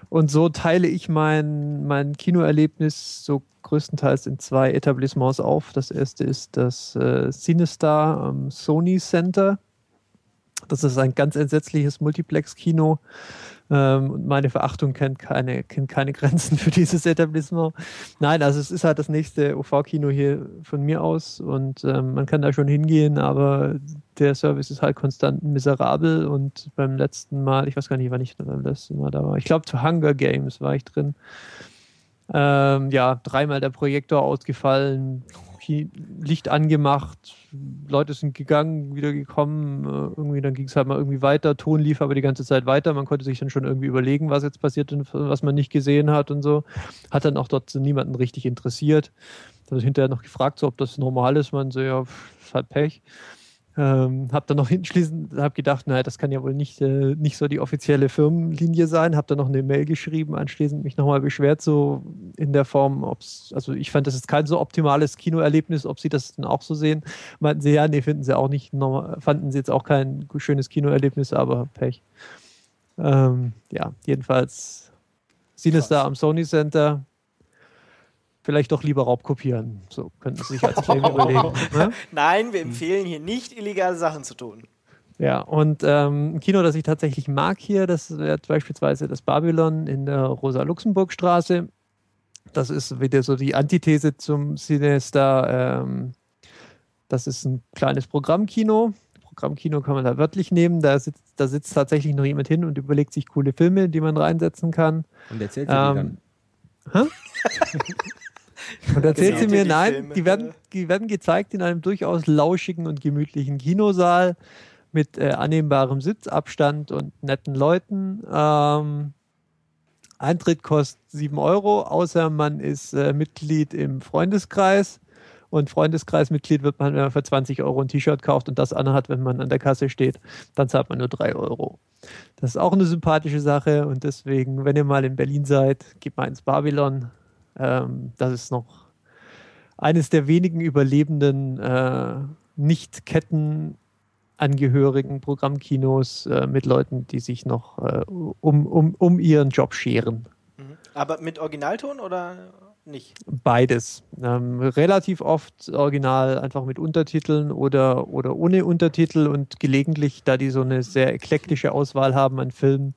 und so teile ich mein, mein Kinoerlebnis so größtenteils in zwei Etablissements auf. Das erste ist das äh, CineStar am Sony Center. Das ist ein ganz entsetzliches Multiplex-Kino. Ähm, und meine Verachtung kennt keine, kennt keine Grenzen für dieses Etablissement. Nein, also es ist halt das nächste OV-Kino hier von mir aus und ähm, man kann da schon hingehen, aber der Service ist halt konstant miserabel und beim letzten Mal, ich weiß gar nicht, wann ich beim letzten Mal da war, ich glaube zu Hunger Games war ich drin. Ähm, ja, dreimal der Projektor ausgefallen, Licht angemacht, Leute sind gegangen, wieder gekommen, äh, irgendwie, dann ging es halt mal irgendwie weiter, Ton lief aber die ganze Zeit weiter, man konnte sich dann schon irgendwie überlegen, was jetzt passiert und was man nicht gesehen hat und so. Hat dann auch dort niemanden richtig interessiert. Da habe ich hinterher noch gefragt, so, ob das normal ist, man so, ja, pff, ist halt Pech. Ähm, hab dann noch [LAUGHS] hinschließend, hab gedacht, naja, das kann ja wohl nicht, äh, nicht so die offizielle Firmenlinie sein. Hab dann noch eine Mail geschrieben, anschließend mich nochmal beschwert, so in der Form, ob's, also ich fand, das ist kein so optimales Kinoerlebnis, ob sie das dann auch so sehen. Meinten sie, ja, nee, finden sie auch nicht, normal, fanden sie jetzt auch kein schönes Kinoerlebnis, aber Pech. Ähm, ja, jedenfalls Sinister am Sony Center. Vielleicht doch lieber Raubkopieren. So könnten Sie sich als Claim [LAUGHS] überlegen. Ne? Nein, wir empfehlen hier nicht illegale Sachen zu tun. Ja, und ähm, ein Kino, das ich tatsächlich mag hier, das wäre beispielsweise das Babylon in der Rosa-Luxemburg-Straße. Das ist wieder so die Antithese zum Cinestar. Ähm, das ist ein kleines Programmkino. Programmkino kann man da wörtlich nehmen. Da sitzt, da sitzt tatsächlich noch jemand hin und überlegt sich coole Filme, die man reinsetzen kann. Und erzählt sie die Ähm, [LAUGHS] Und erzählt sie Genau. mir, Die nein, Filme. die werden, die werden gezeigt in einem durchaus lauschigen und gemütlichen Kinosaal mit äh, annehmbarem Sitzabstand und netten Leuten. Ähm, Eintritt kostet 7 Euro, außer man ist äh, Mitglied im Freundeskreis Und Freundeskreismitglied wird man, wenn man für 20 Euro ein T-Shirt kauft und das anhat, wenn man an der Kasse steht, dann zahlt man nur 3 Euro. Das ist auch eine sympathische Sache und deswegen, wenn ihr mal in Berlin seid, geht mal ins Babylon. Ähm, das ist noch eines der wenigen überlebenden äh, Nicht-Ketten angehörigen Programmkinos äh, mit Leuten, die sich noch äh, um, um, um ihren Job scheren. Aber mit Originalton oder nicht? Beides. Ähm, relativ oft original einfach mit Untertiteln oder, oder ohne Untertitel und gelegentlich, da die so eine sehr eklektische Auswahl haben an Filmen.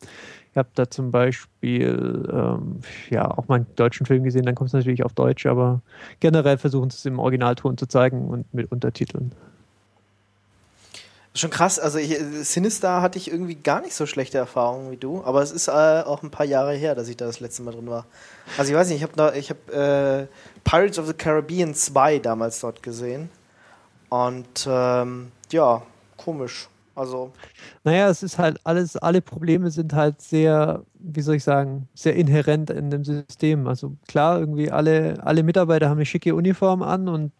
Ich habe da zum Beispiel ähm, ja auch mal einen deutschen Film gesehen, dann kommt es natürlich auf Deutsch, aber generell versuchen sie es im Originalton zu zeigen und mit Untertiteln. Schon krass, also ich, Sinister hatte ich irgendwie gar nicht so schlechte Erfahrungen wie du, aber es ist äh, auch ein paar Jahre her, dass ich da das letzte Mal drin war. Also ich weiß nicht, ich habe ich hab, äh, Pirates of the Caribbean 2 damals dort gesehen und ähm, ja, komisch. Also Naja, es ist halt alles, alle Probleme sind halt sehr, wie soll ich sagen, sehr inhärent in dem System. Also klar, irgendwie alle, alle Mitarbeiter haben eine schicke Uniform an und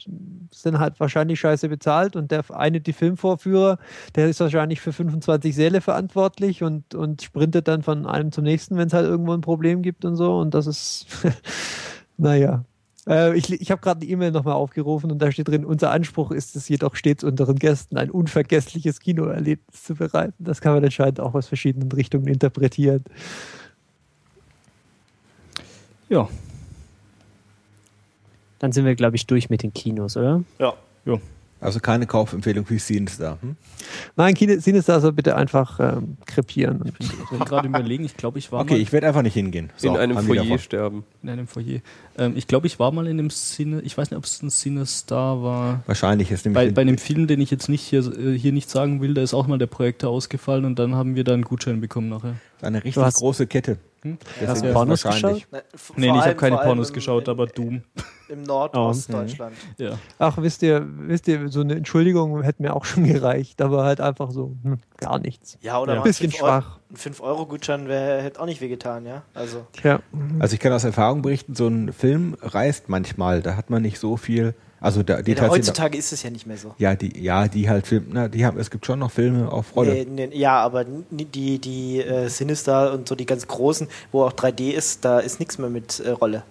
sind halt wahrscheinlich scheiße bezahlt und der eine, die Filmvorführer, der ist wahrscheinlich für 25 Säle verantwortlich und, und sprintet dann von einem zum nächsten, wenn es halt irgendwo ein Problem gibt und so. Und das ist, [LAUGHS] naja. Äh, ich ich habe gerade eine E-Mail nochmal aufgerufen und da steht drin, unser Anspruch ist es jedoch stets unseren Gästen ein unvergessliches Kinoerlebnis zu bereiten. Das kann man anscheinend auch aus verschiedenen Richtungen interpretieren. Ja, Dann sind wir, glaube ich, durch mit den Kinos, oder? ja. Also keine Kaufempfehlung für Sinister. Hm? Nein, Sinister soll bitte einfach ähm, krepieren. ich bin gerade überlegen, ich glaube, ich war Okay, mal ich werde einfach nicht hingehen. So, in einem Foyer sterben. in einem Foyer. Ähm, ich glaube, ich war mal in dem Cine, ich weiß nicht, ob es ein Cinestar war. Wahrscheinlich ist nämlich Bei, bei einem Film, den ich jetzt nicht hier, äh, hier nicht sagen will, da ist auch mal der Projektor ausgefallen und dann haben wir da einen Gutschein bekommen nachher. Eine richtig Du hast- große Kette. Hm? Hast du Pornos wahrscheinlich- Ne, f- Nee, vor ich habe allem- keine allem Pornos im- geschaut, aber Doom. Im Nordostdeutschland. [LAUGHS] Ja. Ach, wisst ihr, wisst ihr, so eine Entschuldigung hätte mir auch schon [LAUGHS] gereicht, aber halt einfach so, hm, gar nichts. Ja, oder Ja. mal Bisschen fünf Euro- schwach. Ein 5-Euro-Gutschein wär- hätte auch nicht wehgetan, ja? Also, Tja. Also ich kann aus Erfahrung berichten, so ein Film reißt manchmal. Da hat man nicht so viel. Also da, die ja, tatsächlich. heutzutage ist es ja nicht mehr so. Ja, die, ja, die halt Film, na, die haben, es gibt schon noch Filme auf Rolle. Nee, nee, ja, aber die, die äh, Sinister und so die ganz großen, wo auch 3D ist, da ist nichts mehr mit äh, Rolle.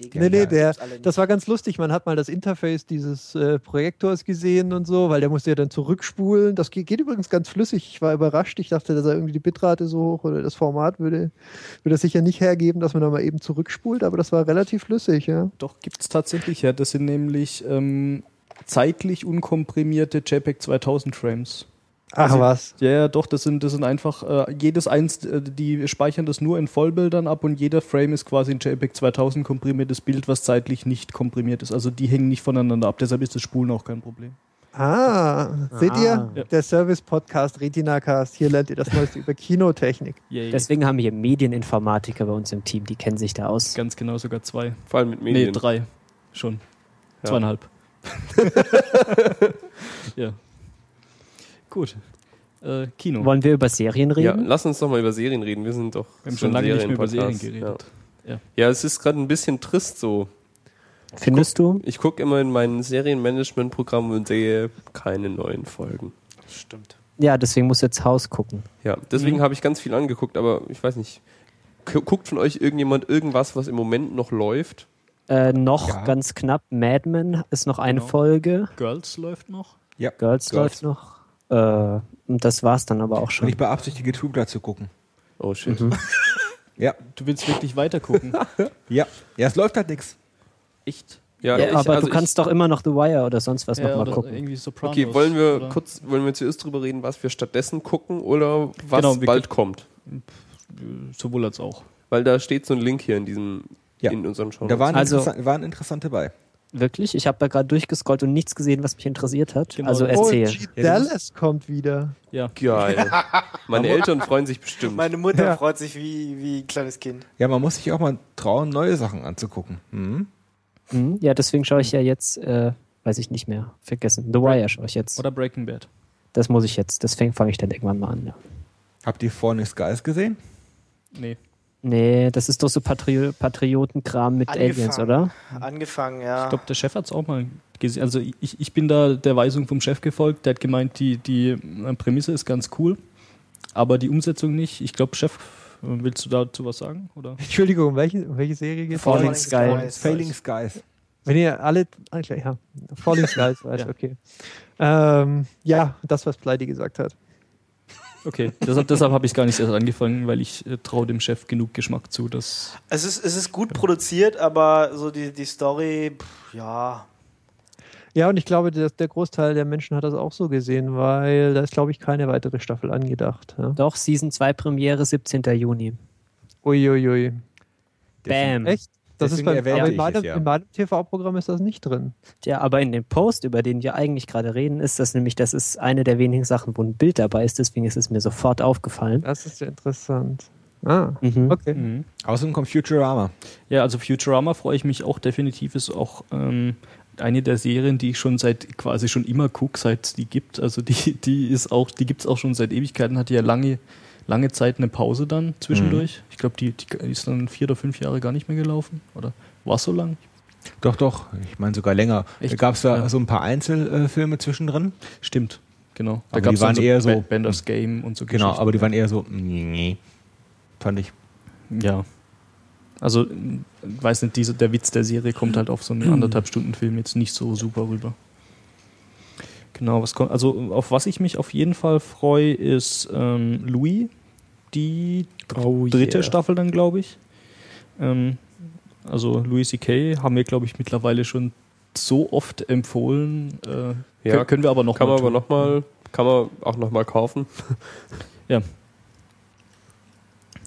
Die 3D Nee, nee, der, das war ganz lustig. Man hat mal das Interface dieses äh, Projektors gesehen und so, weil der musste ja dann zurückspulen. Das geht, geht übrigens ganz flüssig. Ich war überrascht. Ich dachte, da sei irgendwie die Bitrate so hoch oder das Format würde, würde das sicher nicht hergeben, dass man da mal eben zurückspult, aber das war relativ flüssig, ja. Doch, gibt's tatsächlich, ja. Das sind nämlich ähm, zeitlich unkomprimierte JPEG 2000 Frames. Ach Also- was. Ja, ja, doch, das sind, das sind einfach, äh, jedes eins, äh, die speichern das nur in Vollbildern ab und jeder Frame ist quasi ein JPEG 2000 komprimiertes Bild, was zeitlich nicht komprimiert ist. Also die hängen nicht voneinander ab, deshalb ist das Spulen auch kein Problem. Ah, seht ihr? Ah. Ja. Der Service-Podcast Retinacast. Hier lernt ihr das Neueste über Kinotechnik. [LAUGHS] Yay. Deswegen haben wir hier Medieninformatiker bei uns im Team, die kennen sich da aus. Ganz genau sogar zwei. Vor allem mit Nee, Medien. drei. Schon. Ja. Zweieinhalb. [LAUGHS] ja. Gut. Äh, Kino. Wollen wir über Serien Ja, reden? lass uns doch mal über Serien reden. Wir sind doch Wir haben schon lange nicht mehr über Serien geredet. Ja, Ja. ja es ist gerade ein bisschen trist so. Findest du? Ich gucke immer in mein Serienmanagement-Programm und sehe keine neuen Folgen. Stimmt. Ja, deswegen musst du jetzt Haus gucken. Ja, deswegen Mhm. habe ich ganz viel angeguckt, aber ich weiß nicht. Gu- Guckt von euch irgendjemand irgendwas, was im Moment noch läuft? Äh, noch Ja. ganz knapp, Mad Men ist noch eine Genau. Folge. Girls läuft noch. Ja, Girls, läuft noch. Äh, und das war's dann aber auch Und schon. ich beabsichtige Blood zu gucken. Oh shit. Mhm. [LAUGHS] Ja, Du willst wirklich weiter gucken. [LAUGHS] ja. Ja, es läuft halt nichts. Echt? Ja, Ja, ich, aber also du kannst doch immer noch The Wire oder sonst was Ja, noch mal oder gucken. Sopranos. Okay, wollen wir oder? kurz, wollen wir zuerst drüber reden, was wir stattdessen gucken oder was Genau, bald kommt? Sowohl als auch. Weil da steht so ein Link hier in diesem, Ja. in unseren Show. Da waren, Also- interessant, waren interessant dabei. Wirklich? Ich habe da gerade durchgescrollt und nichts gesehen, was mich interessiert hat. Genau. Also Oh, erzähl. OG Dallas kommt wieder. Ja. Geil. [LAUGHS] Meine Eltern freuen sich bestimmt. Meine Mutter Ja. freut sich wie, wie ein kleines Kind. Ja, man muss sich auch mal trauen, neue Sachen anzugucken. Mhm. Mhm. Ja, deswegen schaue ich ja jetzt, äh, weiß ich nicht mehr, vergessen. The Wire schaue ich jetzt. Oder Breaking Bad. Das muss ich jetzt, deswegen fange ich dann irgendwann mal an. Ja. Habt ihr Falling Skies gesehen? Nee. Nee, das ist doch so Patri Patriotenkram mit Aliens, oder? Angefangen, ja. Ich glaube, der Chef hat es auch mal gesehen. Also ich, ich bin da der Weisung vom Chef gefolgt. Der hat gemeint, die, die äh, Prämisse ist ganz cool, aber die Umsetzung nicht. Ich glaube, Chef, äh, willst du dazu was sagen? Oder? [LAUGHS] Entschuldigung, um welche, um welche Serie geht Falling Skies. Sky. Failing Skies. Wenn ihr alle, ah, klar, ja, Falling Skies, [LAUGHS] weiß, okay. Ähm, ja, das, was Pleidi gesagt hat. Okay, deshalb, deshalb habe ich gar nicht erst angefangen, weil ich äh, traue dem Chef genug Geschmack zu, dass Es ist, es ist gut produziert, aber so die, die Story, pff, ja. Ja, und ich glaube, der, der Großteil der Menschen hat das auch so gesehen, weil da ist, glaube ich, keine weitere Staffel angedacht. Ja? Doch, Season 2 Premiere 17. Juni. Uiuiui. Bam. Echt? Das ist Deswegen bei, in meinem, es ja. in meinem TV-Programm ist das nicht drin. Ja, aber in dem Post, über den wir eigentlich gerade reden, ist das nämlich, das ist eine der wenigen Sachen, wo ein Bild dabei ist, deswegen ist es mir sofort aufgefallen. Das ist ja interessant. Ah, Mhm. okay. Außerdem kommt Futurama. Ja, also Futurama freue ich mich auch definitiv, ist auch ähm, eine der Serien, die ich schon seit quasi schon immer gucke, seit es die gibt. Also die, die ist auch, die gibt es auch schon seit Ewigkeiten, hatte ja lange, lange Zeit eine Pause dann zwischendurch. Ich glaube, die, die ist dann vier oder fünf Jahre gar nicht mehr gelaufen. Oder war es so lang? Doch, doch. Ich meine sogar länger. Echt? Da gab es da Ja. so ein paar Einzelfilme zwischendrin. Stimmt, genau. Da Aber gab die es waren so eher so- Bender's Game und so Genau, Geschichten. aber die waren eher so, nee, fand ich. Ja. Also, weiß nicht, diese, der Witz der Serie kommt halt auf so einen anderthalb Stunden Film jetzt nicht so super rüber. Genau, was kommt, also auf was ich mich auf jeden Fall freue, ist ähm, Louis, die Oh dritte yeah. Staffel dann, glaube ich. Ähm, also Louis C.K. haben wir, glaube ich, mittlerweile schon so oft empfohlen. Äh, Ja, können, wir aber noch Kann mal man aber tun. nochmal, kann man auch nochmal kaufen.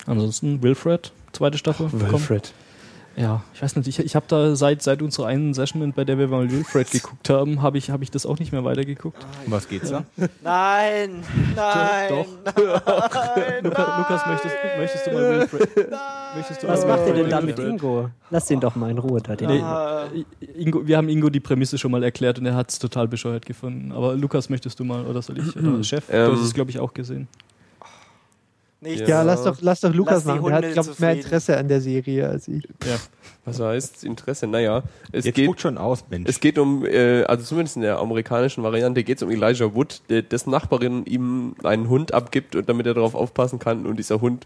Ansonsten Wilfred, zweite Staffel. kommt. Ja, ich weiß nicht, ich, ich habe da seit, seit unserer einen Session, bei der wir mal Wilfred [LAUGHS] geguckt haben, habe ich, hab ich das auch nicht mehr weitergeguckt. Um was geht's da? Nein, nein, Doch. [LAUGHS] nein, [LAUGHS] Luca, Lukas, möchtest, möchtest du mal Wilfred? Möchtest du Was mal macht ihr denn da mit Ingo? Lass den doch mal in Ruhe da. Den Nee, Ah. Ingo, wir haben Ingo die Prämisse schon mal erklärt und er hat es total bescheuert gefunden. Aber Lukas, möchtest du mal, oder soll ich? Oder [CLEARS THROAT] Chef, du Ähm. hast es, glaube ich, auch gesehen. Nichts. Ja, lass doch, lass doch Lukas Lass machen. Der hat, glaube ich, mehr. Interesse an der Serie als ich. Was heißt Interesse? Naja, es Jetzt geht, guckt schon aus, Mensch. es geht um, äh, also zumindest in der amerikanischen Variante geht es um Elijah Wood, der, dessen Nachbarin ihm einen Hund abgibt und damit er darauf aufpassen kann. Und dieser Hund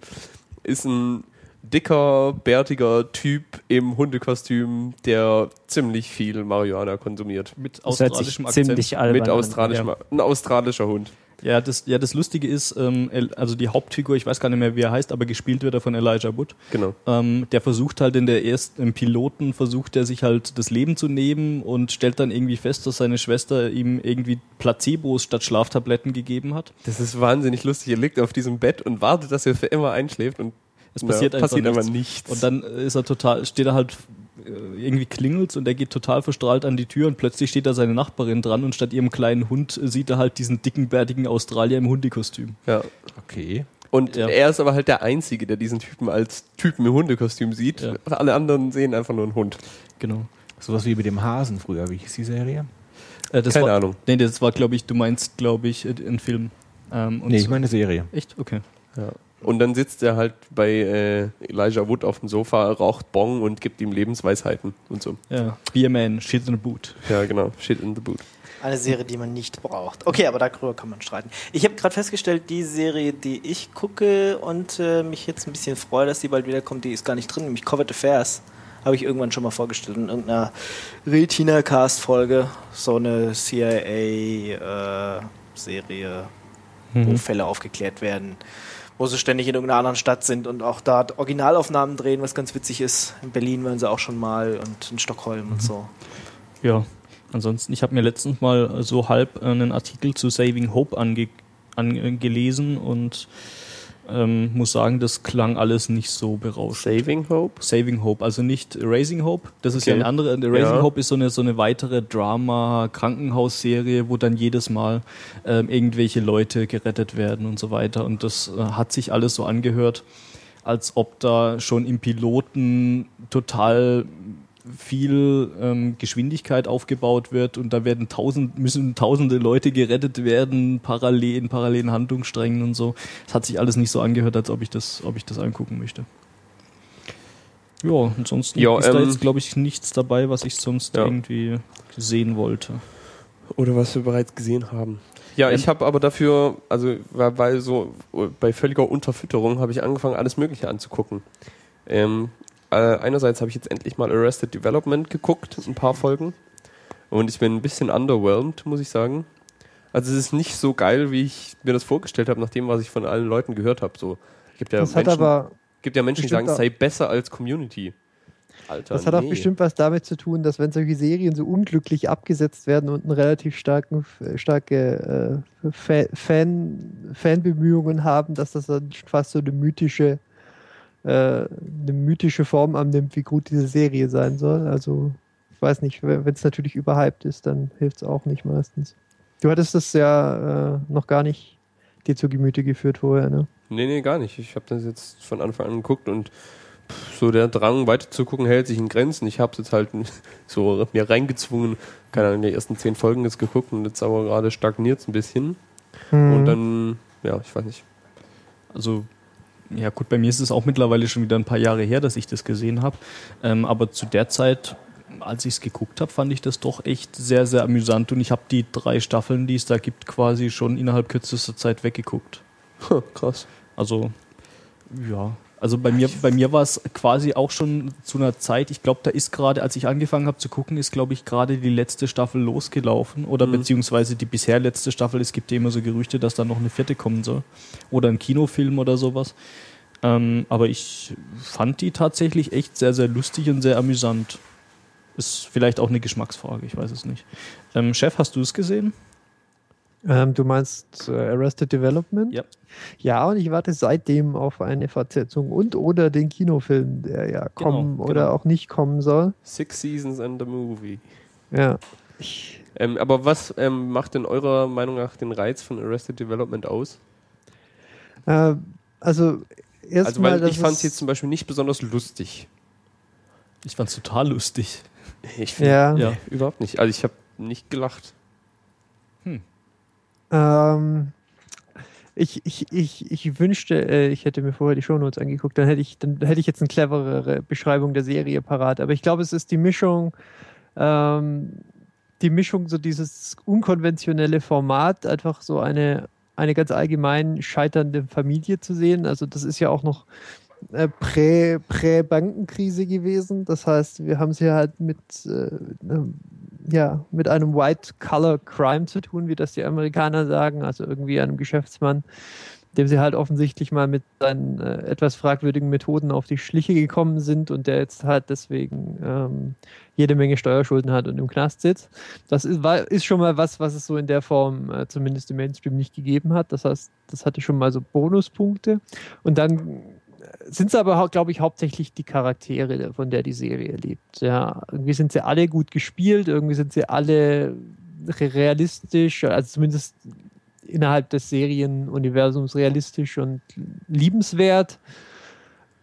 ist ein dicker, bärtiger Typ im Hundekostüm, der ziemlich viel Marihuana konsumiert. Mit Das hört sich australischem Akzent. ziemlich albern Mit an. australischem, ein australischer Hund. Ja, das, ja, das Lustige ist, ähm, also die Hauptfigur, ich weiß gar nicht mehr, wie er heißt, aber gespielt wird er von Elijah Wood. Genau. Ähm, der versucht halt in der ersten, im Piloten versucht er sich halt das Leben zu nehmen und stellt dann irgendwie fest, dass seine Schwester ihm irgendwie Placebos statt Schlaftabletten gegeben hat. Das ist wahnsinnig lustig. Er liegt auf diesem Bett und wartet, dass er für immer einschläft und Es passiert ja, einfach passiert nichts. aber nichts. Und dann ist er total, steht er halt irgendwie klingelt's und er geht total verstrahlt an die Tür und plötzlich steht da seine Nachbarin dran und statt ihrem kleinen Hund äh, sieht er halt diesen dicken, bärtigen Australier im Hundekostüm. ja. okay. Und Ja. er ist aber halt der Einzige, der diesen Typen als Typen im Hundekostüm sieht. Ja. Alle anderen sehen einfach nur einen Hund. Genau. Sowas wie mit dem Hasen früher. Wie hieß die Serie? Äh, das Keine war, Ahnung. Nee, das war, glaube ich, du meinst, glaube ich, äh, ein Film. Ähm, und Nee, ich meine Serie. Echt? Okay. Und dann sitzt er halt bei äh, Elijah Wood auf dem Sofa, raucht Bong und gibt ihm Lebensweisheiten und so. Ja. Be a man, shit in a boot. Ja, genau. Shit in the boot. Eine Serie, die man nicht braucht. Okay, aber darüber kann man streiten. Ich habe gerade festgestellt, die Serie, die ich gucke und äh, mich jetzt ein bisschen freue, dass die bald wiederkommt, die ist gar nicht drin, nämlich Covert Affairs. Habe ich irgendwann schon mal vorgestellt in irgendeiner Retina-Cast-Folge. So eine CIA-Serie, wo Fälle aufgeklärt werden, wo sie ständig in irgendeiner anderen Stadt sind und auch da Originalaufnahmen drehen, was ganz witzig ist. In Berlin waren sie auch schon mal und in Stockholm und so. Ja. Ansonsten, ich habe mir letztens mal so halb einen Artikel zu Saving Hope ange angelesen und ähm, muss sagen, das klang alles nicht so berauschend. Saving Hope? Saving Hope, also nicht Raising Hope. Das ist ja Okay. eine andere. der Raising Ja. Hope ist so eine, so eine weitere Drama-Krankenhausserie, wo dann jedes Mal ähm, irgendwelche Leute gerettet werden und so weiter. Und das äh, hat sich alles so angehört, als ob da schon im Piloten total viel ähm, Geschwindigkeit aufgebaut wird und da werden tausend, müssen tausende Leute gerettet werden, parallel, in parallelen Handlungssträngen und so. Es hat sich alles nicht so angehört, als ob ich das, ob ich das angucken möchte. Ja, ansonsten Ja, ist da ähm, jetzt, glaube ich, nichts dabei, was ich sonst Ja. irgendwie sehen wollte. Oder was wir bereits gesehen haben. Ja, ich habe aber dafür, also weil, so bei völliger Unterfütterung habe ich angefangen, alles Mögliche anzugucken. Ähm, äh, einerseits habe ich jetzt endlich mal Arrested Development geguckt, ein paar Folgen. Und ich bin ein bisschen underwhelmed, muss ich sagen. Also es ist nicht so geil, wie ich mir das vorgestellt habe, nach dem, was ich von allen Leuten gehört habe. So, gibt ja Das hat Menschen, aber gibt ja Menschen, die sagen, es sei besser als Community. Alter, Das hat auch nee. bestimmt was damit zu tun, dass wenn solche Serien so unglücklich abgesetzt werden und eine relativ starken, starke äh, Fa- Fan, Fanbemühungen haben, dass das dann fast so eine mythische, äh, eine mythische Form annimmt, wie gut diese Serie sein soll. Also ich weiß nicht, wenn es natürlich überhyped ist, dann hilft es auch nicht meistens. Du hattest das ja äh, noch gar nicht dir zu Gemüte geführt vorher, ne? Nee, nee, gar nicht. Ich habe das jetzt von Anfang an geguckt und so der Drang weiter zu gucken hält sich in Grenzen. Ich habe jetzt halt [LAUGHS] so mir reingezwungen, keine Ahnung, die ersten zehn Folgen jetzt geguckt und jetzt aber gerade stagniert es ein bisschen. Mhm. Und dann, ja, ich weiß nicht. Also, ja gut, bei mir ist es auch mittlerweile schon wieder ein paar Jahre her, dass ich das gesehen habe. Ähm, aber zu der Zeit, als ich es geguckt habe, fand ich das doch echt sehr, sehr amüsant. Und ich habe die drei Staffeln, die es da gibt, quasi schon innerhalb kürzester Zeit weggeguckt. Krass. Also, ja. Also bei mir, bei mir war es quasi auch schon zu einer Zeit, ich glaube, da ist gerade, als ich angefangen habe zu gucken, ist, glaube ich, gerade die letzte Staffel losgelaufen. Oder Mhm. beziehungsweise die bisher letzte Staffel. Es gibt ja immer so Gerüchte, dass da noch eine vierte kommen soll. Oder ein Kinofilm oder sowas. Ähm, aber ich fand die tatsächlich echt sehr, sehr lustig und sehr amüsant. Ist vielleicht auch eine Geschmacksfrage, ich weiß es nicht. Ähm, Chef, hast du es gesehen? Ähm, du meinst äh, Arrested Development? Ja. Ja, und ich warte seitdem auf eine Fortsetzung und oder den Kinofilm, der ja Genau, kommen genau. oder auch nicht kommen soll. Six Seasons and a Movie. Ja. Ähm, aber was ähm, macht denn eurer Meinung nach den Reiz von Arrested Development aus? äh, also Also, erstmal, weil ich fand es jetzt zum Beispiel nicht besonders lustig. Ich fand es total lustig. Ich finde ja, Ja. überhaupt nicht. Also ich habe nicht gelacht. Ähm, ich, ich, ich, ich wünschte, äh, ich hätte mir vorher die Shownotes angeguckt, dann hätte ich, dann hätte ich jetzt eine cleverere Beschreibung der Serie parat. Aber ich glaube, es ist die Mischung, ähm, die Mischung, so dieses unkonventionelle Format, einfach so eine, eine ganz allgemein scheiternde Familie zu sehen. Also das ist ja auch noch äh, prä- Prä-Bankenkrise gewesen. Das heißt, wir haben es hier halt mit, äh, ja, mit einem White-Color-Crime zu tun, wie das die Amerikaner sagen. Also irgendwie einem Geschäftsmann, dem sie halt offensichtlich mal mit seinen äh, etwas fragwürdigen Methoden auf die Schliche gekommen sind und der jetzt halt deswegen ähm, jede Menge Steuerschulden hat und im Knast sitzt. Das ist, war, ist schon mal was, was es so in der Form äh, zumindest im Mainstream nicht gegeben hat. Das heißt, das hatte schon mal so Bonuspunkte. Und dann sind es aber, glaube ich, hauptsächlich die Charaktere, von der die Serie lebt. Ja, irgendwie sind sie alle gut gespielt, irgendwie sind sie alle re- realistisch, also zumindest innerhalb des Serienuniversums realistisch und liebenswert.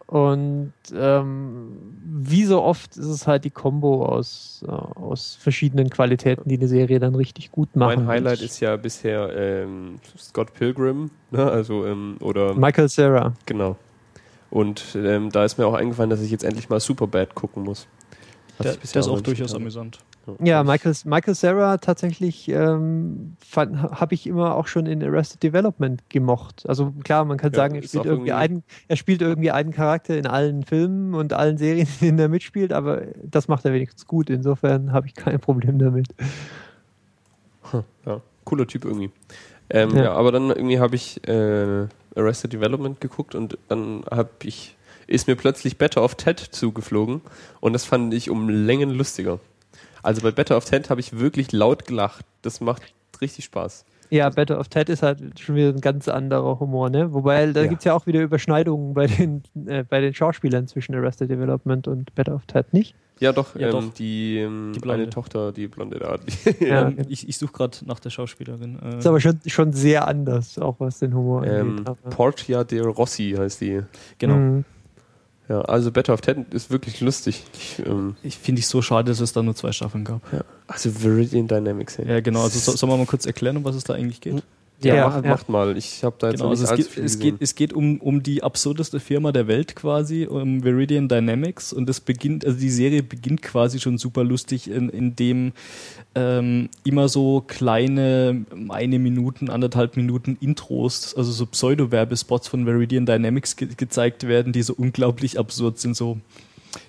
Und ähm, wie so oft ist es halt die Kombo aus, äh, aus verschiedenen Qualitäten, die eine Serie dann richtig gut machen. Mein Highlight ist ja bisher ähm, Scott Pilgrim, ne? also ähm, oder Michael Sarah. genau. Und ähm, da ist mir auch eingefallen, dass ich jetzt endlich mal Superbad gucken muss. Bisher der ist auch durchaus getan amüsant. Ja, Michael, Michael Sarah tatsächlich ähm, habe ich immer auch schon in Arrested Development gemocht. Also klar, man kann Ja, sagen, er spielt, irgendwie irgendwie- einen, er spielt irgendwie einen Charakter in allen Filmen und allen Serien, [LAUGHS] in denen er mitspielt, aber das macht er wenigstens gut. Insofern habe ich kein Problem damit. Ja, cooler Typ irgendwie. Ähm, Ja. ja. aber dann irgendwie habe ich äh, Arrested Development geguckt und dann habe ich ist mir plötzlich Better of Ted zugeflogen und das fand ich um Längen lustiger. Also bei Better of Ted habe ich wirklich laut gelacht. Das macht richtig Spaß. Ja, Better of Ted ist halt schon wieder ein ganz anderer Humor, ne? Wobei, da Ja. gibt es ja auch wieder Überschneidungen bei den, äh, bei den Schauspielern zwischen Arrested Development und Better of Ted, nicht? Ja, doch, Ja, ähm, doch. die, ähm, Die Blonde. eine Tochter, die Blonde da. Die, Ja. Ähm, ich ich suche gerade nach der Schauspielerin. Äh, Ist aber schon, schon sehr anders, auch was den Humor ähm, angeht. Portia de Rossi heißt die. genau. Mhm. Ja, also Better of Ted ist wirklich lustig. Ich, ähm, Ich finde ich so schade, dass es da nur zwei Staffeln gab. also Viridian Dynamics. ey. Ja, genau. Also so, sollen wir mal kurz erklären, um was es da eigentlich geht? Ja, Ja, macht, ja. macht mal. Ich habe da jetzt Genau, also es, geht, es, geht, es geht um, um die absurdeste Firma der Welt quasi, um Viridian Dynamics und es beginnt, also die Serie beginnt quasi schon super lustig, in, in dem ähm, immer so kleine eine Minuten, anderthalb Minuten Intros, also so Pseudo-Werbespots von Viridian Dynamics ge gezeigt werden, die so unglaublich absurd sind, so,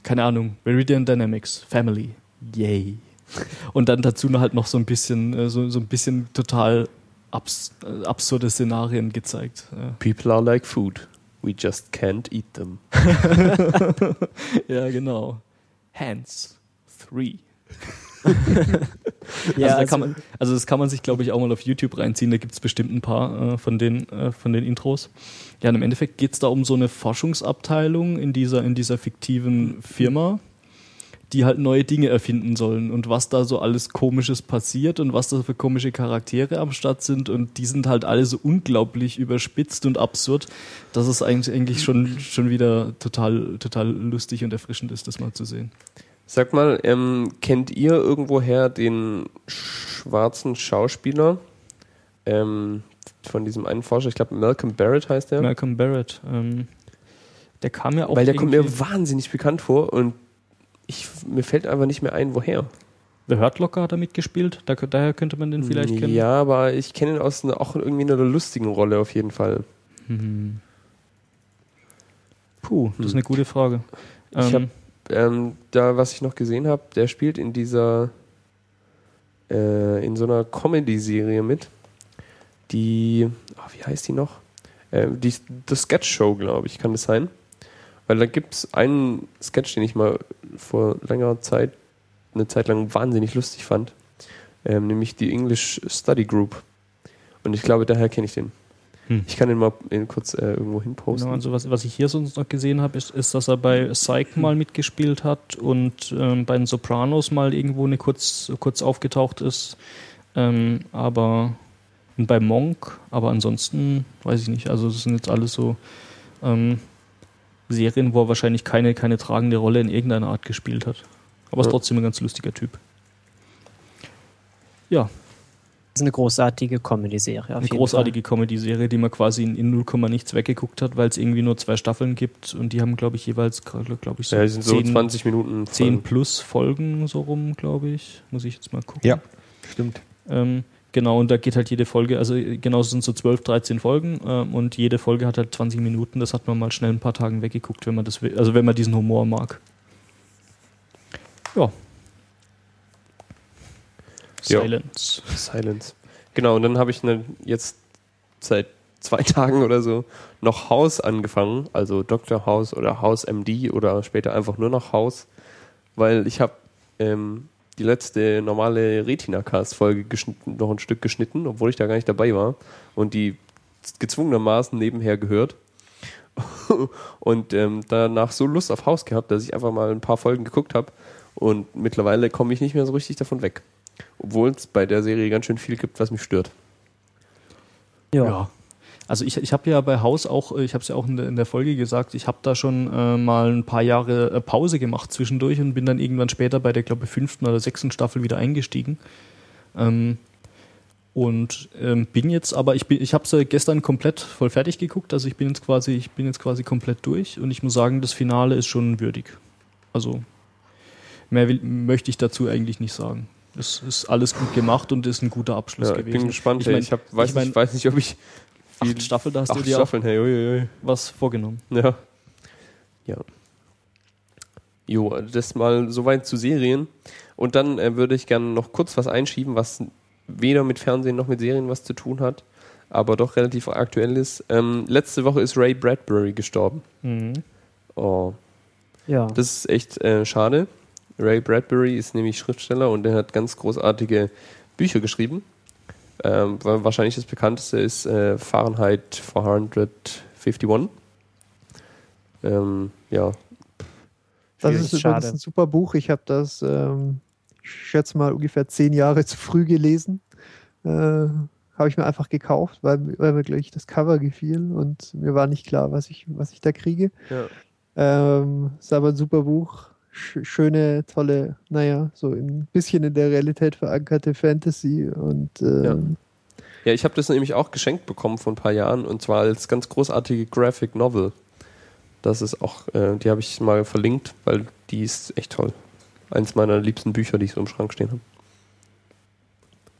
keine Ahnung, Viridian Dynamics, Family, yay. Und dann dazu noch halt noch so ein bisschen, äh, so, so ein bisschen total abs äh, absurde Szenarien gezeigt. Ja. People are like food. We just can't eat them. [LAUGHS] Ja, genau. Hands. Three. [LAUGHS] Ja, also, da also- kann man, also das kann man sich, glaube ich, auch mal auf YouTube reinziehen. Da gibt es bestimmt ein paar äh, von, den, äh, von den Intros. Ja, und im Endeffekt geht es da um so eine Forschungsabteilung in dieser, in dieser fiktiven Firma, die halt neue Dinge erfinden sollen. Und was da so alles Komisches passiert und was da für komische Charaktere am Start sind. Und die sind halt alle so unglaublich überspitzt und absurd, dass es eigentlich, eigentlich schon, schon wieder total, total lustig und erfrischend ist, das mal zu sehen. Sag mal, ähm, kennt ihr irgendwoher den schwarzen Schauspieler ähm, von diesem einen Forscher? Ich glaube, Malcolm Barrett heißt der. Malcolm Barrett. Ähm, der kam ja auch Weil der kommt mir wahnsinnig bekannt vor und ich, mir fällt einfach nicht mehr ein, woher. The Hurt Locker hat er mitgespielt, da, daher könnte man den vielleicht kennen. Ja, aber ich kenne ihn aus einer, auch irgendwie einer lustigen Rolle auf jeden Fall. Mhm. Puh, das ist Hm. eine gute Frage. Ich Ähm, Ähm, da, was ich noch gesehen habe, der spielt in dieser, äh, in so einer Comedy-Serie mit, die, ah, wie heißt die noch? Äh, die The Sketch Show, glaube ich, kann das sein? Weil da gibt es einen Sketch, den ich mal vor längerer Zeit, eine Zeit lang wahnsinnig lustig fand, ähm, nämlich die English Study Group. Und ich glaube, daher kenne ich den. Hm. Ich kann den mal kurz äh, irgendwo hinposten. Genau, also was, was ich hier sonst noch gesehen habe, ist, ist, dass er bei Psych mal mitgespielt hat und ähm, bei den Sopranos mal irgendwo eine kurz, kurz aufgetaucht ist. Ähm, aber bei Monk, aber ansonsten weiß ich nicht. Also das sind jetzt alles so ähm, Serien, wo er wahrscheinlich keine, keine tragende Rolle in irgendeiner Art gespielt hat. Aber ist Ja. trotzdem ein ganz lustiger Typ. Ja, Das ist eine großartige Comedy-Serie. eine großartige Comedy-Serie, die man quasi in, in 0, nichts weggeguckt hat, weil es irgendwie nur zwei Staffeln gibt und die haben, glaube ich, jeweils, glaube ich, so, ja, sind so 10, 20 Minuten. 10 Folgen. plus Folgen so rum, glaube ich. Muss ich jetzt mal gucken. Ja, stimmt. Ähm, genau, und da geht halt jede Folge, also äh, genau, sind so 12, 13 Folgen ähm, und jede Folge hat halt 20 Minuten. Das hat man mal schnell ein paar Tagen weggeguckt, wenn man das will, also wenn man diesen Humor mag. Ja. Ja. Silence. Silence. Genau, und dann habe ich ne, jetzt seit zwei [LAUGHS] Tagen oder so noch House angefangen, also Dr. House oder House MD oder später einfach nur noch House, weil ich habe ähm, die letzte normale Retina-Cast-Folge noch ein Stück geschnitten, obwohl ich da gar nicht dabei war und die gezwungenermaßen nebenher gehört. [LAUGHS] und ähm, danach so Lust auf House gehabt, dass ich einfach mal ein paar Folgen geguckt habe und mittlerweile komme ich nicht mehr so richtig davon weg. Obwohl es bei der Serie ganz schön viel gibt, was mich stört. Ja. Ja. Also ich, ich habe ja bei Haus auch, äh, ich habe es ja auch in der, in der Folge gesagt, ich habe da schon äh, mal ein paar Jahre äh, Pause gemacht zwischendurch und bin dann irgendwann später bei der, glaube ich, fünften oder sechsten Staffel wieder eingestiegen. Ähm, und ähm, bin jetzt aber, ich, bin- ich habe es ja gestern komplett voll fertig geguckt, also ich bin jetzt quasi, ich bin jetzt quasi komplett durch und ich muss sagen, das Finale ist schon würdig. Also mehr will, möchte ich dazu eigentlich nicht sagen. Es ist alles gut gemacht und ist ein guter Abschluss Ja, ich gewesen. bin gespannt. Ich mein- ich hab, weiß, ich mein- nicht, weiß nicht, ob ich Acht Staffeln, da hast du acht dir auch Staffeln, hey, uiuiui. was vorgenommen. Ja. Ja. Jo, das mal soweit zu Serien. Und dann äh, würde ich gerne noch kurz was einschieben, was weder mit Fernsehen noch mit Serien was zu tun hat, aber doch relativ aktuell ist. Ähm, letzte Woche ist Ray Bradbury gestorben. Mhm. Oh, ja. das ist echt äh, schade. Ray Bradbury ist nämlich Schriftsteller und er hat ganz großartige Bücher geschrieben. Ähm, wa- wahrscheinlich das bekannteste ist äh, Fahrenheit 451. Ähm, ja. Das Schwierig. ist übrigens schade. ein super Buch. Ich habe das, ähm, ich schätze mal, ungefähr zehn Jahre [LAUGHS] zu früh gelesen. Äh, habe ich mir einfach gekauft, weil, weil mir gleich das Cover gefiel und mir war nicht klar, was ich, was ich da kriege. Ja. Ähm, ist aber ein super Buch. Sch schöne, tolle, naja, so ein bisschen in der Realität verankerte Fantasy und ähm, Ja, ich habe das nämlich auch geschenkt bekommen vor ein paar Jahren und zwar als ganz großartige Graphic Novel. Das ist auch, äh, die habe ich mal verlinkt, weil die ist echt toll. Eins meiner liebsten Bücher, die ich so im Schrank stehen habe.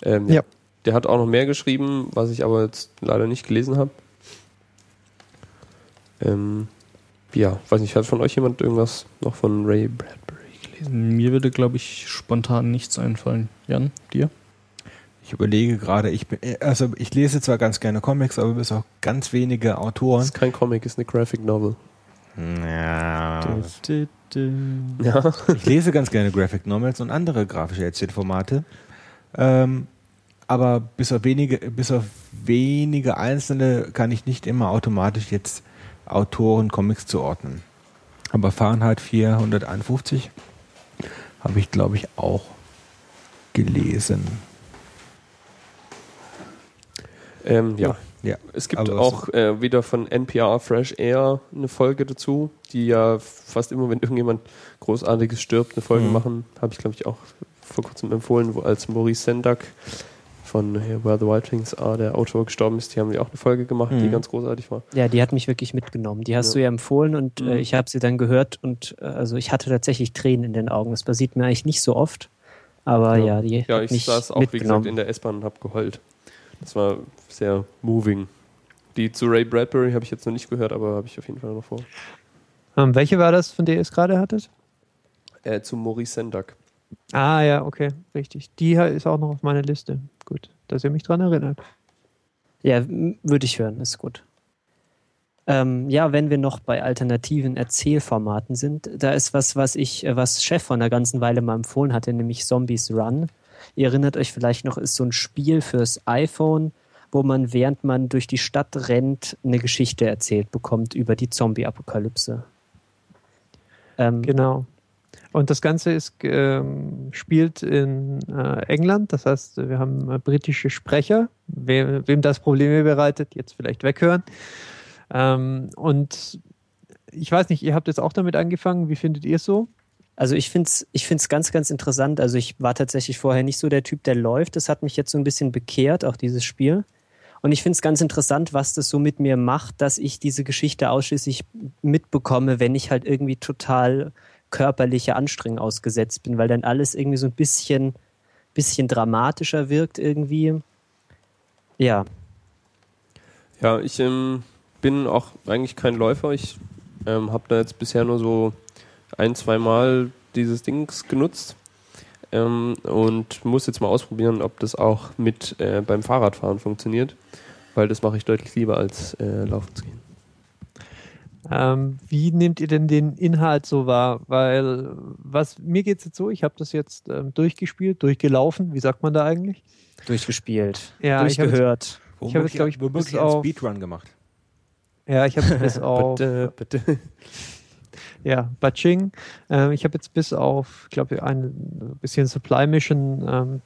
Ähm, Ja. Der hat auch noch mehr geschrieben, was ich aber jetzt leider nicht gelesen habe. Ähm, ja, weiß nicht, hat von euch jemand irgendwas noch von Ray Bradbury gelesen? Mir würde, glaube ich, spontan nichts einfallen. Jan, dir? Ich überlege gerade, ich bin, also ich lese zwar ganz gerne Comics, aber bis auch ganz wenige Das Autoren. ist kein Comic, ist eine Graphic Novel. Ja, Ja. ich lese ganz gerne Graphic Novels und andere grafische Erzählformate. Ähm, aber bis auf wenige, bis auf wenige einzelne kann ich nicht immer automatisch jetzt Autoren Comics zuordnen. Aber Fahrenheit 451 habe ich, glaube ich, auch gelesen. Ähm, ja. Ja. Es gibt auch äh, wieder von NPR Fresh Air eine Folge dazu, die ja fast immer, wenn irgendjemand Großartiges stirbt, eine Folge Mhm. machen. Habe ich, glaube ich, auch vor kurzem empfohlen, wo als Maurice Sendak von äh, Where the Wild Things Are, der Autor, gestorben ist. Die haben die auch eine Folge gemacht, die Mhm. ganz großartig war. Ja, die hat mich wirklich mitgenommen. Die hast Ja. du ja empfohlen und Mhm. äh, ich habe sie dann gehört und äh, also ich hatte tatsächlich Tränen in den Augen. Das passiert mir eigentlich nicht so oft, aber ja, die Ja, hat ich saß auch, wie gesagt, mitgenommen. in der S-Bahn und habe geheult. Das war sehr moving. Die zu Ray Bradbury habe ich jetzt noch nicht gehört, aber habe ich auf jeden Fall noch vor. Ähm, welche war das, von der ihr es gerade hattet? Äh, zu Maurice Sendak. Ah ja, okay, richtig. Die ist auch noch auf meiner Liste. Gut, dass ihr mich dran erinnert. Ja, würde ich hören, ist gut. Ähm, ja, wenn wir noch bei alternativen Erzählformaten sind, da ist was, was ich, äh, was Chef vor einer ganzen Weile mal empfohlen hatte, nämlich Zombies Run. Ihr erinnert euch vielleicht noch, ist so ein Spiel fürs iPhone, wo man, während man durch die Stadt rennt, eine Geschichte erzählt bekommt über die Zombie-Apokalypse. Ähm, Genau. Und das Ganze ist, ähm, spielt in äh, England, das heißt, wir haben äh, britische Sprecher. We wem das Probleme bereitet, jetzt vielleicht weghören. Ähm, und ich weiß nicht, ihr habt jetzt auch damit angefangen. Wie findet ihr es so? Also ich finde es ich find's ganz, ganz interessant. Also ich war tatsächlich vorher nicht so der Typ, der läuft. Das hat mich jetzt so ein bisschen bekehrt, auch dieses Spiel. Und ich finde es ganz interessant, was das so mit mir macht, dass ich diese Geschichte ausschließlich mitbekomme, wenn ich halt irgendwie total körperliche Anstrengung ausgesetzt bin, weil dann alles irgendwie so ein bisschen, bisschen dramatischer wirkt irgendwie. Ja, Ja, ich ähm, bin auch eigentlich kein Läufer. Ich ähm, habe da jetzt bisher nur so ein, zwei Mal dieses Dings genutzt ähm, und muss jetzt mal ausprobieren, ob das auch mit äh, beim Fahrradfahren funktioniert, weil das mache ich deutlich lieber als äh, laufen zu gehen. Ähm, wie nehmt ihr denn den Inhalt so wahr? Weil was mir geht es jetzt so, ich habe das jetzt ähm, durchgespielt, durchgelaufen, wie sagt man da eigentlich? durchgespielt, Ja, ich hab durchgehört. Ich habe jetzt, glaube ich, bis auf, Speedrun gemacht. ja, ich habe bis [LAUGHS] auf Bitte, bitte. [LAUGHS] Ja, Batching. Ähm, ich habe jetzt bis auf, glaube ich, ein bisschen Supply Mission ähm,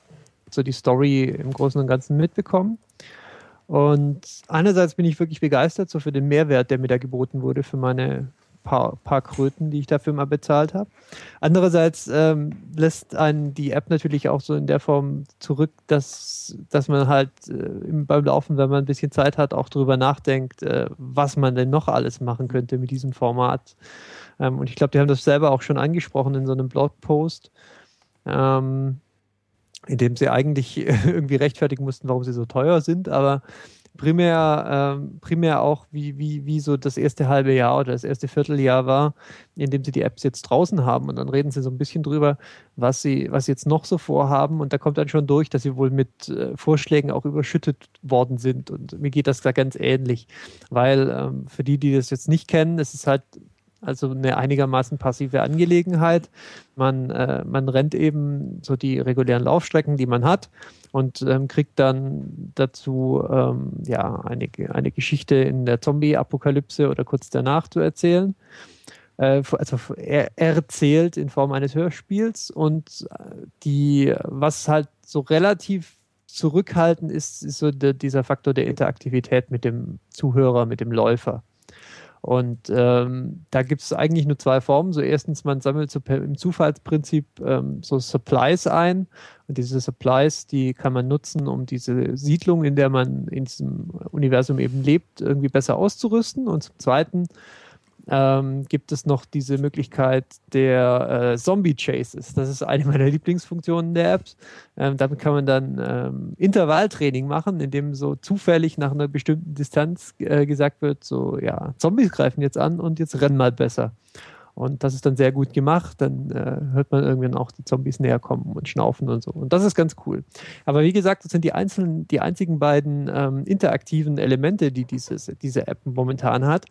so die Story im Großen und Ganzen mitbekommen. Und einerseits bin ich wirklich begeistert so für den Mehrwert, der mir da geboten wurde für meine paar, paar Kröten, die ich dafür mal bezahlt habe. Andererseits ähm, lässt einen die App natürlich auch so in der Form zurück, dass, dass man halt äh, im- beim Laufen, wenn man ein bisschen Zeit hat, auch drüber nachdenkt, äh, was man denn noch alles machen könnte mit diesem Format. Ähm, und ich glaube, die haben das selber auch schon angesprochen in so einem Blogpost, ähm, in dem sie eigentlich [LAUGHS] irgendwie rechtfertigen mussten, warum sie so teuer sind, aber primär, ähm, primär auch, wie, wie, wie so das erste halbe Jahr oder das erste Vierteljahr war, in dem sie die Apps jetzt draußen haben. Und dann reden sie so ein bisschen drüber, was sie, was sie jetzt noch so vorhaben. Und da kommt dann schon durch, dass sie wohl mit äh, Vorschlägen auch überschüttet worden sind. Und mir geht das da ganz ähnlich. Weil ähm, für die, die das jetzt nicht kennen, es ist halt also eine einigermaßen passive Angelegenheit. Man, äh, man rennt eben so die regulären Laufstrecken, die man hat und ähm, kriegt dann dazu ähm, ja, eine, eine Geschichte in der Zombie-Apokalypse oder kurz danach zu erzählen. Äh, also er, erzählt in Form eines Hörspiels und äh, die, was halt so relativ zurückhaltend ist, ist so der, dieser Faktor der Interaktivität mit dem Zuhörer, mit dem Läufer. Und ähm, da gibt es eigentlich nur zwei Formen. So erstens, man sammelt so im Zufallsprinzip ähm, so Supplies ein. Und diese Supplies, die kann man nutzen, um diese Siedlung, in der man in diesem Universum eben lebt, irgendwie besser auszurüsten. Und zum Zweiten ähm, gibt es noch diese Möglichkeit der äh, Zombie-Chases. Das ist eine meiner [LAUGHS] Lieblingsfunktionen der Apps. Ähm, damit kann man dann ähm, Intervalltraining machen, indem so zufällig nach einer bestimmten Distanz äh, gesagt wird, so ja, Zombies greifen jetzt an und jetzt rennen mal besser. Und das ist dann sehr gut gemacht. Dann äh, hört man irgendwann auch die Zombies näher kommen und schnaufen und so. Und das ist ganz cool. Aber wie gesagt, das sind die einzelnen, die einzigen beiden ähm, interaktiven Elemente, die dieses, diese App momentan hat.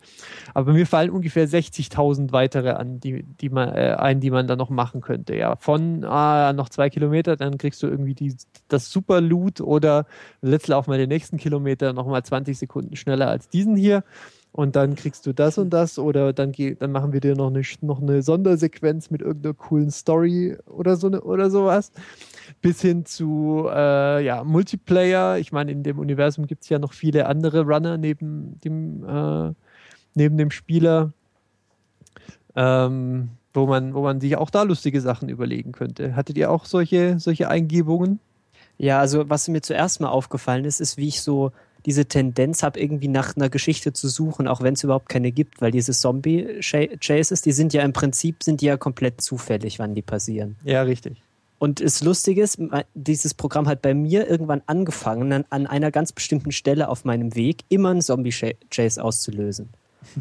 Aber mir fallen ungefähr 60.000 weitere an, die, die man, äh, ein, die man da noch machen könnte. Ja, von ah, noch zwei Kilometer, dann kriegst du irgendwie die, das Super Loot oder let's lauf mal den nächsten Kilometer nochmal 20 Sekunden schneller als diesen hier und dann kriegst du das und das oder dann, dann machen wir dir noch eine, noch eine Sondersequenz mit irgendeiner coolen Story oder so ne, oder sowas. Bis hin zu äh, ja, Multiplayer. Ich meine, in dem Universum gibt es ja noch viele andere Runner neben dem, äh, neben dem Spieler, ähm, wo, man, wo man sich auch da lustige Sachen überlegen könnte. Hattet ihr auch solche, solche Eingebungen? Ja, also was mir zuerst mal aufgefallen ist, ist, wie ich so diese Tendenz habe, irgendwie nach einer Geschichte zu suchen, auch wenn es überhaupt keine gibt, weil diese Zombie-Chases, die sind ja im Prinzip, sind die ja komplett zufällig, wann die passieren. Ja, richtig. Und das Lustige ist, dieses Programm hat bei mir irgendwann angefangen, an, an einer ganz bestimmten Stelle auf meinem Weg immer einen Zombie-Chase auszulösen.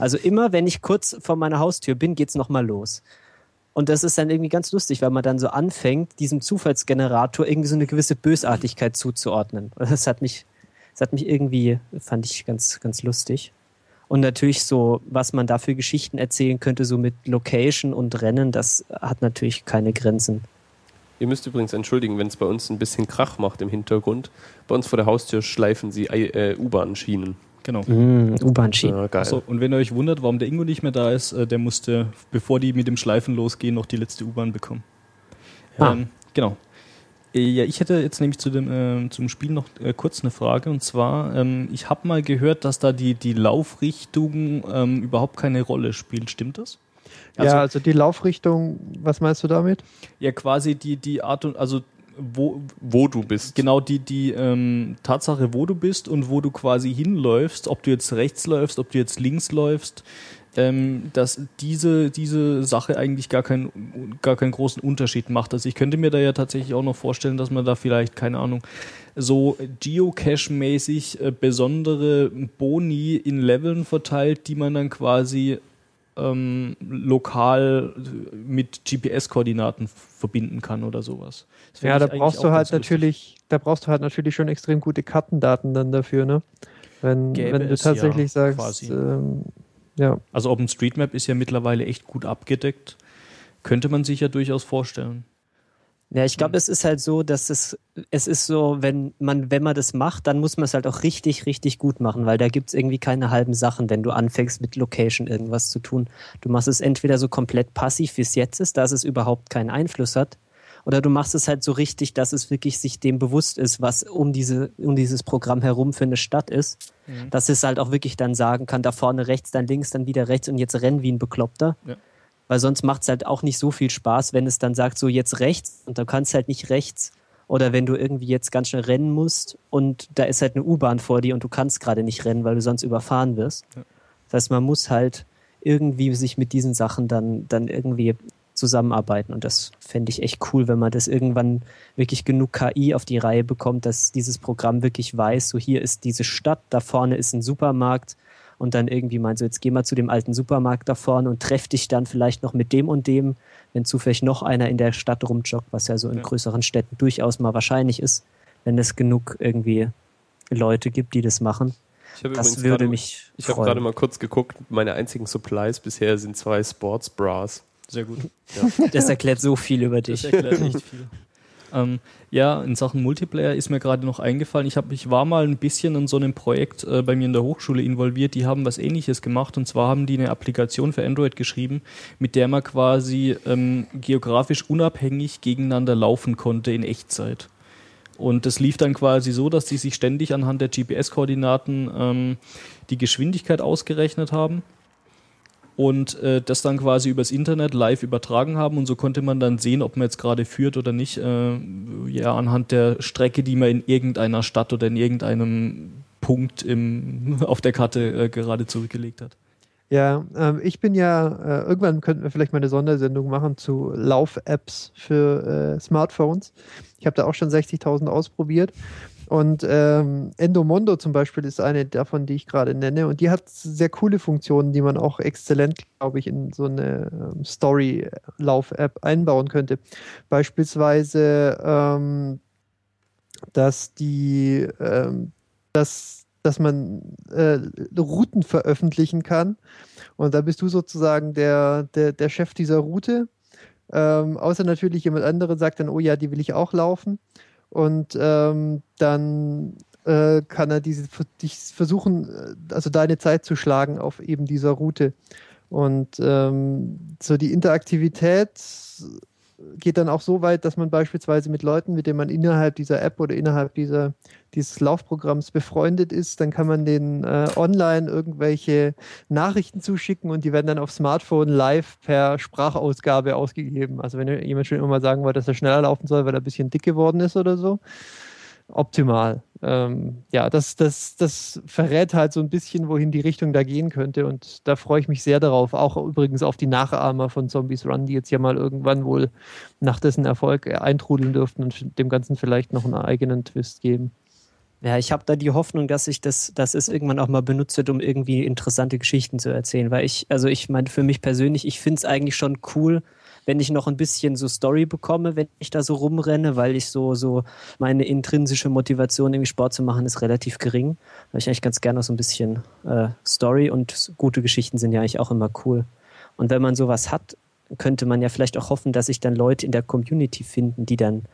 Also immer, wenn ich kurz vor meiner Haustür bin, geht's nochmal los. Und das ist dann irgendwie ganz lustig, weil man dann so anfängt, diesem Zufallsgenerator irgendwie so eine gewisse Bösartigkeit zuzuordnen. Das hat mich das hat mich irgendwie, fand ich ganz, ganz lustig. Und natürlich so, was man da für Geschichten erzählen könnte, so mit Location und Rennen, das hat natürlich keine Grenzen. Ihr müsst übrigens entschuldigen, wenn es bei uns ein bisschen Krach macht im Hintergrund. Bei uns vor der Haustür schleifen sie äh, U-Bahn-Schienen. Genau. Mm, U-Bahn-Schienen. Ja. Achso, und wenn ihr euch wundert, warum der Ingo nicht mehr da ist, äh, der musste, bevor die mit dem Schleifen losgehen, noch die letzte U-Bahn bekommen. Ah. Ähm, genau. Ja, ich hätte jetzt nämlich zu dem, äh, zum Spiel noch äh, kurz eine Frage und zwar, ähm, ich habe mal gehört, dass da die, die Laufrichtung ähm, überhaupt keine Rolle spielt. Stimmt das? Also, ja, also die Laufrichtung, was meinst du damit? Ja, quasi die, die Art und also wo, wo du bist. Genau, die, die ähm, Tatsache, wo du bist und wo du quasi hinläufst, ob du jetzt rechts läufst, ob du jetzt links läufst, ähm, dass diese, diese Sache eigentlich gar, kein, gar keinen großen Unterschied macht. Also ich könnte mir da ja tatsächlich auch noch vorstellen, dass man da vielleicht, keine Ahnung, so Geocache-mäßig äh, besondere Boni in Leveln verteilt, die man dann quasi ähm, lokal mit GPS-Koordinaten verbinden kann oder sowas. Ja, da brauchst du halt natürlich, da brauchst du halt natürlich schon extrem gute Kartendaten dann dafür, ne? Wenn, wenn du tatsächlich ja, sagst, ähm, ja. Also OpenStreetMap ist ja mittlerweile echt gut abgedeckt. Könnte man sich ja durchaus vorstellen. Ja, ich glaube, es ist halt so, dass es, es ist so, wenn man, wenn man das macht, dann muss man es halt auch richtig, richtig gut machen, weil da gibt es irgendwie keine halben Sachen, wenn du anfängst mit Location irgendwas zu tun. Du machst es entweder so komplett passiv, wie es jetzt ist, dass es überhaupt keinen Einfluss hat, oder du machst es halt so richtig, dass es wirklich sich dem bewusst ist, was um diese, um dieses Programm herum für eine Stadt ist. Mhm. Dass es halt auch wirklich dann sagen kann, da vorne rechts, dann links, dann wieder rechts und jetzt rennen wie ein Bekloppter. Ja. Weil sonst macht es halt auch nicht so viel Spaß, wenn es dann sagt, so jetzt rechts und du kannst halt nicht rechts. Oder wenn du irgendwie jetzt ganz schnell rennen musst und da ist halt eine U-Bahn vor dir und du kannst gerade nicht rennen, weil du sonst überfahren wirst. Ja. Das heißt, man muss halt irgendwie sich mit diesen Sachen dann, dann irgendwie zusammenarbeiten. Und das fände ich echt cool, wenn man das irgendwann wirklich genug KI auf die Reihe bekommt, dass dieses Programm wirklich weiß, so hier ist diese Stadt, da vorne ist ein Supermarkt und dann irgendwie meinst so jetzt geh mal zu dem alten Supermarkt da vorne und treff dich dann vielleicht noch mit dem und dem, wenn zufällig noch einer in der Stadt rumjoggt, was ja so in ja. größeren Städten durchaus mal wahrscheinlich ist, wenn es genug irgendwie Leute gibt, die das machen. das würde grade, mich. Ich habe gerade mal kurz geguckt, meine einzigen Supplies bisher sind zwei Sports Bras. Sehr gut. Ja. Das erklärt so viel über dich. Das erklärt echt viel. Ähm, ja, in Sachen Multiplayer ist mir gerade noch eingefallen. Ich, hab, ich war mal ein bisschen in so einem Projekt äh, bei mir in der Hochschule involviert. Die haben was ähnliches gemacht. Und zwar haben die eine Applikation für Android geschrieben, mit der man quasi ähm, geografisch unabhängig gegeneinander laufen konnte in Echtzeit. Und das lief dann quasi so, dass die sich ständig anhand der GPS-Koordinaten ähm, die Geschwindigkeit ausgerechnet haben und äh, das dann quasi übers Internet live übertragen haben und so konnte man dann sehen, ob man jetzt gerade führt oder nicht, äh, ja, anhand der Strecke, die man in irgendeiner Stadt oder in irgendeinem Punkt im, [LAUGHS] auf der Karte äh, gerade zurückgelegt hat. Ja, ähm, ich bin ja, äh, irgendwann könnten wir vielleicht mal eine Sondersendung machen zu Lauf-Apps für äh, Smartphones. Ich habe da auch schon 60.000 ausprobiert. Und ähm, Endomondo zum Beispiel ist eine davon, die ich gerade nenne. Und die hat sehr coole Funktionen, die man auch exzellent, glaube ich, in so eine ähm, Story-Lauf-App einbauen könnte. Beispielsweise, ähm, dass die, ähm, dass, dass man äh, Routen veröffentlichen kann. Und da bist du sozusagen der, der, der Chef dieser Route. Ähm, außer natürlich jemand anderes sagt dann, oh ja, die will ich auch laufen und ähm, dann äh, kann er diese, dich versuchen, äh, also deine Zeit zu schlagen auf eben dieser Route. Und ähm, so die Interaktivität geht dann auch so weit, dass man beispielsweise mit Leuten, mit denen man innerhalb dieser App oder innerhalb dieser, dieses Laufprogramms befreundet ist, dann kann man denen äh, online irgendwelche Nachrichten zuschicken und die werden dann auf Smartphone live per Sprachausgabe ausgegeben. Also wenn jemand schon immer mal sagen wollte, dass er schneller laufen soll, weil er ein bisschen dick geworden ist oder so, optimal. Ähm, ja, das, das, das verrät halt so ein bisschen, wohin die Richtung da gehen könnte. Und da freue ich mich sehr darauf. Auch übrigens auf die Nachahmer von Zombies Run, die jetzt ja mal irgendwann wohl nach dessen Erfolg eintrudeln dürften und dem Ganzen vielleicht noch einen eigenen Twist geben. Ja, ich habe da die Hoffnung, dass ich das, dass es irgendwann auch mal benutzt wird, um irgendwie interessante Geschichten zu erzählen. Weil ich, also ich meine, für mich persönlich, ich finde es eigentlich schon cool, wenn ich noch ein bisschen so Story bekomme, wenn ich da so rumrenne, weil ich so, so meine intrinsische Motivation, irgendwie Sport zu machen, ist relativ gering. Weil ich eigentlich ganz gerne noch so ein bisschen äh, Story und gute Geschichten sind ja eigentlich auch immer cool. Und wenn man sowas hat, könnte man ja vielleicht auch hoffen, dass sich dann Leute in der Community finden, die dann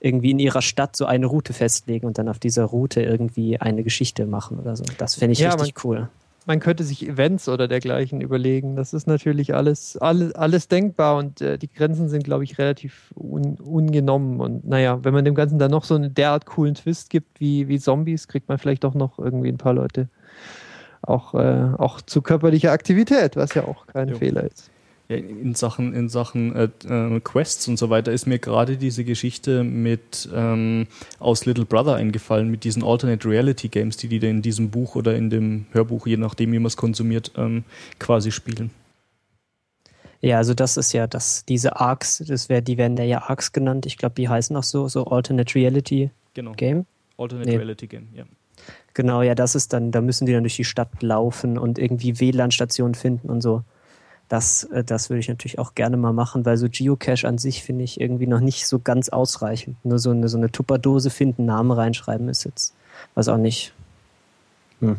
irgendwie in ihrer Stadt so eine Route festlegen und dann auf dieser Route irgendwie eine Geschichte machen oder so. Das fände ich ja, richtig cool man könnte sich Events oder dergleichen überlegen. Das ist natürlich alles, alles, alles denkbar und äh, die Grenzen sind, glaube ich, relativ un, ungenommen. Und naja, wenn man dem Ganzen dann noch so einen derart coolen Twist gibt wie, wie Zombies, kriegt man vielleicht auch noch irgendwie ein paar Leute auch, äh, auch zu körperlicher Aktivität, was ja auch kein jo. Fehler ist ja, in Sachen, in Sachen äh, äh, Quests und so weiter ist mir gerade diese Geschichte mit ähm, aus Little Brother eingefallen, mit diesen Alternate Reality Games, die die in diesem Buch oder in dem Hörbuch, je nachdem, wie man es konsumiert, ähm, quasi spielen. Ja, also das ist ja das, diese Arcs, das wär, die werden ja Arcs genannt. Ich glaube, die heißen auch so, so Alternate Reality genau. Game. Alternate nee. Reality Game, ja. Genau, ja, das ist dann, da müssen die dann durch die Stadt laufen und irgendwie WLAN-Stationen finden und so. Das, äh, das würde ich natürlich auch gerne mal machen, weil so Geocache an sich finde ich irgendwie noch nicht so ganz ausreichend. Nur so eine, so eine Tupperdose finden, Namen reinschreiben ist jetzt, was auch nicht. Hm.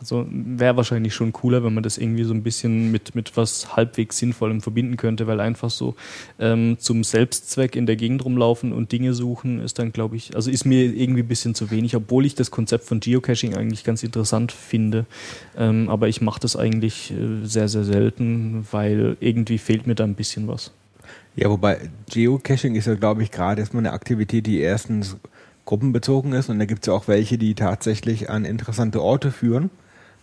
Also wäre wahrscheinlich schon cooler, wenn man das irgendwie so ein bisschen mit, mit was halbwegs Sinnvollem verbinden könnte, weil einfach so ähm, zum Selbstzweck in der Gegend rumlaufen und Dinge suchen ist dann, glaube ich, also ist mir irgendwie ein bisschen zu wenig, obwohl ich das Konzept von Geocaching eigentlich ganz interessant finde. Ähm, aber ich mache das eigentlich äh, sehr, sehr selten, weil irgendwie fehlt mir da ein bisschen was. Ja, wobei Geocaching ist ja, glaube ich, gerade erstmal eine Aktivität, die erstens gruppenbezogen ist und da gibt es ja auch welche, die tatsächlich an interessante Orte führen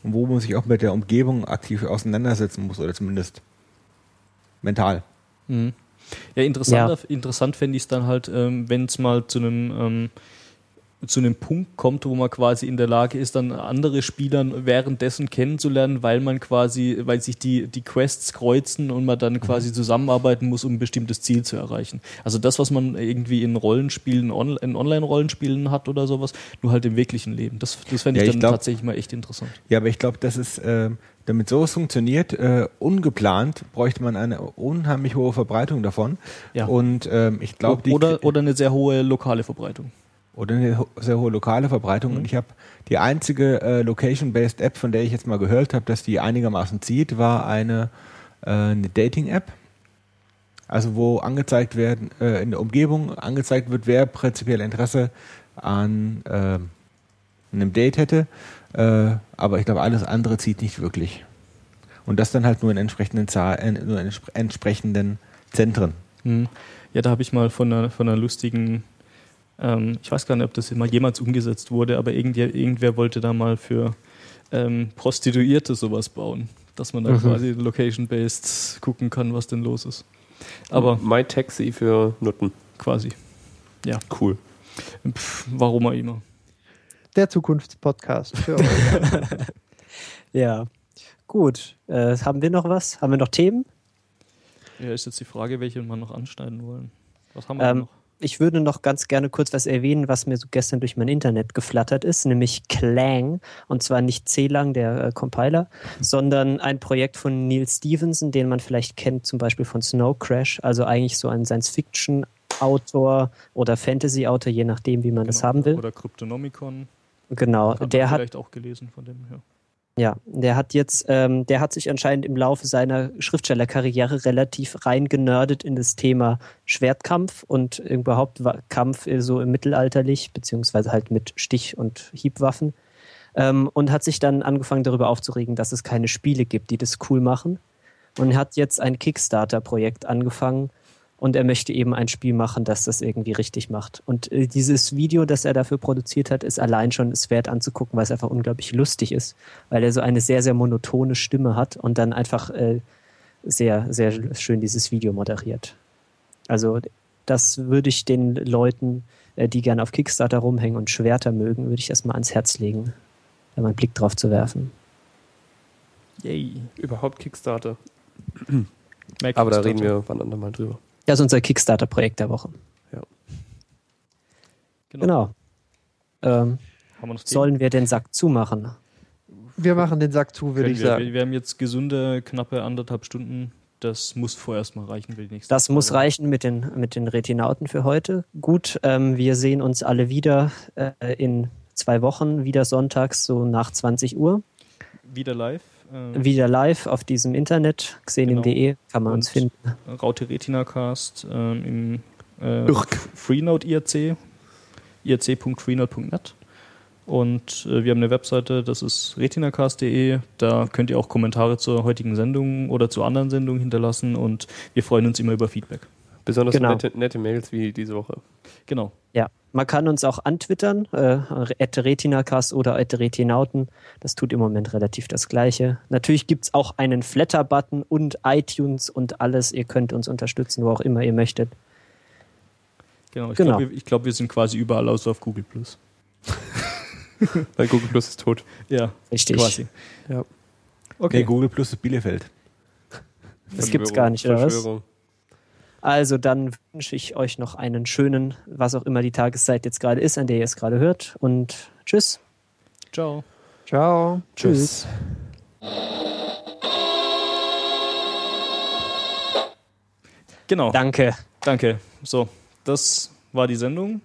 und wo man sich auch mit der Umgebung aktiv auseinandersetzen muss oder zumindest mental. Mhm. Ja, interessant, ja. interessant fände ich es dann halt, ähm, wenn es mal zu einem ähm, zu einem Punkt kommt, wo man quasi in der Lage ist, dann andere Spieler währenddessen kennenzulernen, weil man quasi, weil sich die, die Quests kreuzen und man dann quasi zusammenarbeiten muss, um ein bestimmtes Ziel zu erreichen. Also das, was man irgendwie in Rollenspielen, in Online-Rollenspielen hat oder sowas, nur halt im wirklichen Leben. Das, das fände ich ja, ich dann glaub, tatsächlich mal echt interessant. Ja, aber ich glaube, das ist, äh, damit sowas funktioniert, äh, ungeplant bräuchte man eine unheimlich hohe Verbreitung davon. Ja. Und ähm, ich glaube, oder, oder eine sehr hohe lokale Verbreitung oder eine sehr hohe lokale Verbreitung. Mhm. Und ich habe die einzige äh, Location-Based App, von der ich jetzt mal gehört habe, dass die einigermaßen zieht, war eine, äh, eine Dating-App. Also wo angezeigt werden, äh, in der Umgebung angezeigt wird, wer prinzipiell Interesse an äh, einem Date hätte. Äh, aber ich glaube, alles andere zieht nicht wirklich. Und das dann halt nur in entsprechenden, Zahl, äh, nur in entsprechenden Zentren. Mhm. Ja, da habe ich mal von einer, von einer lustigen ähm, ich weiß gar nicht, ob das mal jemals umgesetzt wurde, aber irgendwer, irgendwer wollte da mal für ähm, Prostituierte sowas bauen. Dass man da Mhm. quasi location-based gucken kann, was denn los ist. Aber My Taxi für Nutten. quasi. Cool. Pff, warum auch immer. Der Zukunftspodcast für euch. [LAUGHS] Ja. Gut. Äh, haben wir noch was? Haben wir noch Themen? Ja, ist jetzt die Frage, welche wir noch anschneiden wollen. Was haben wir Ähm, noch? Ich würde noch ganz gerne kurz was erwähnen, was mir so gestern durch mein Internet geflattert ist, nämlich Clang. Und zwar nicht C-Lang, der äh, Compiler, sondern ein Projekt von Neil Stevenson, den man vielleicht kennt, zum Beispiel von Snow Crash. Also eigentlich so ein Science-Fiction-Autor oder Fantasy-Autor, je nachdem, wie man es haben will. Oder Cryptonomicon. Genau. Hat Der hat vielleicht auch gelesen von dem. Ja. Ja, der hat jetzt, ähm, der hat sich anscheinend im Laufe seiner Schriftstellerkarriere relativ reingenördet in das Thema Schwertkampf und überhaupt Kampf äh, so im Mittelalterlich, beziehungsweise halt mit Stich- und Hiebwaffen. Ähm, und hat sich dann angefangen darüber aufzuregen, dass es keine Spiele gibt, die das cool machen. Und hat jetzt ein Kickstarter-Projekt angefangen und er möchte eben ein Spiel machen, das das irgendwie richtig macht. Und äh, dieses Video, das er dafür produziert hat, ist allein schon es wert anzugucken, weil es einfach unglaublich lustig ist, weil er so eine sehr, sehr monotone Stimme hat und dann einfach äh, sehr, sehr schön dieses Video moderiert. Also das würde ich den Leuten, äh, die gerne auf Kickstarter rumhängen und Schwerter mögen, würde ich erstmal ans Herz legen, da mal einen Blick drauf zu werfen. Yay. Überhaupt Kickstarter. [CLEARS THROAT] Aber da reden wir wann andermal drüber. Das ist unser Kickstarter-Projekt der Woche. Genau. Ähm, Haben wir noch Themen? sollen wir den Sack zumachen? Wir machen den Sack zu, würde ich wir, sagen. Wir, wir haben jetzt gesunde, knappe anderthalb Stunden. Das muss vorerst mal reichen für die nächste Das muss Folge. reichen mit den, mit den Retinauten für heute. Gut, ähm, wir sehen uns alle wieder äh, in zwei Wochen, wieder sonntags, so nach 20 Uhr. Wieder live. Äh, Wieder live auf diesem Internet, xenim.de, kann man uns Und- finden. Raute Retina Cast ähm, im äh, Freenode IRC, irc.freenode.net. Und äh, wir haben eine Webseite, das ist retinacast.de. Da könnt ihr auch Kommentare zur heutigen Sendung oder zu anderen Sendungen hinterlassen und wir freuen uns immer über Feedback. Besonders Genau. nette, nette Mails wie diese Woche. Genau. Ja, man kann uns auch antwittern, äh, retinacast oder at retinauten. Das tut im Moment relativ das Gleiche. Natürlich gibt's auch einen Flatter-Button und iTunes und alles. Ihr könnt uns unterstützen, wo auch immer ihr möchtet. Genau. Ich Genau. glaube, wir, ich glaub, wir sind quasi überall außer auf Google Plus. [LAUGHS] Weil Google Plus ist tot. Ja, Richtig. quasi. Ja. Okay. Nee, Google Plus ist Bielefeld. Das gibt's gar nicht, oder was? Also dann wünsche ich euch noch einen schönen, was auch immer die Tageszeit jetzt gerade ist, an der ihr es gerade hört. Und tschüss. Ciao. Ciao. Tschüss. Genau. Danke. Danke. So, das war die Sendung.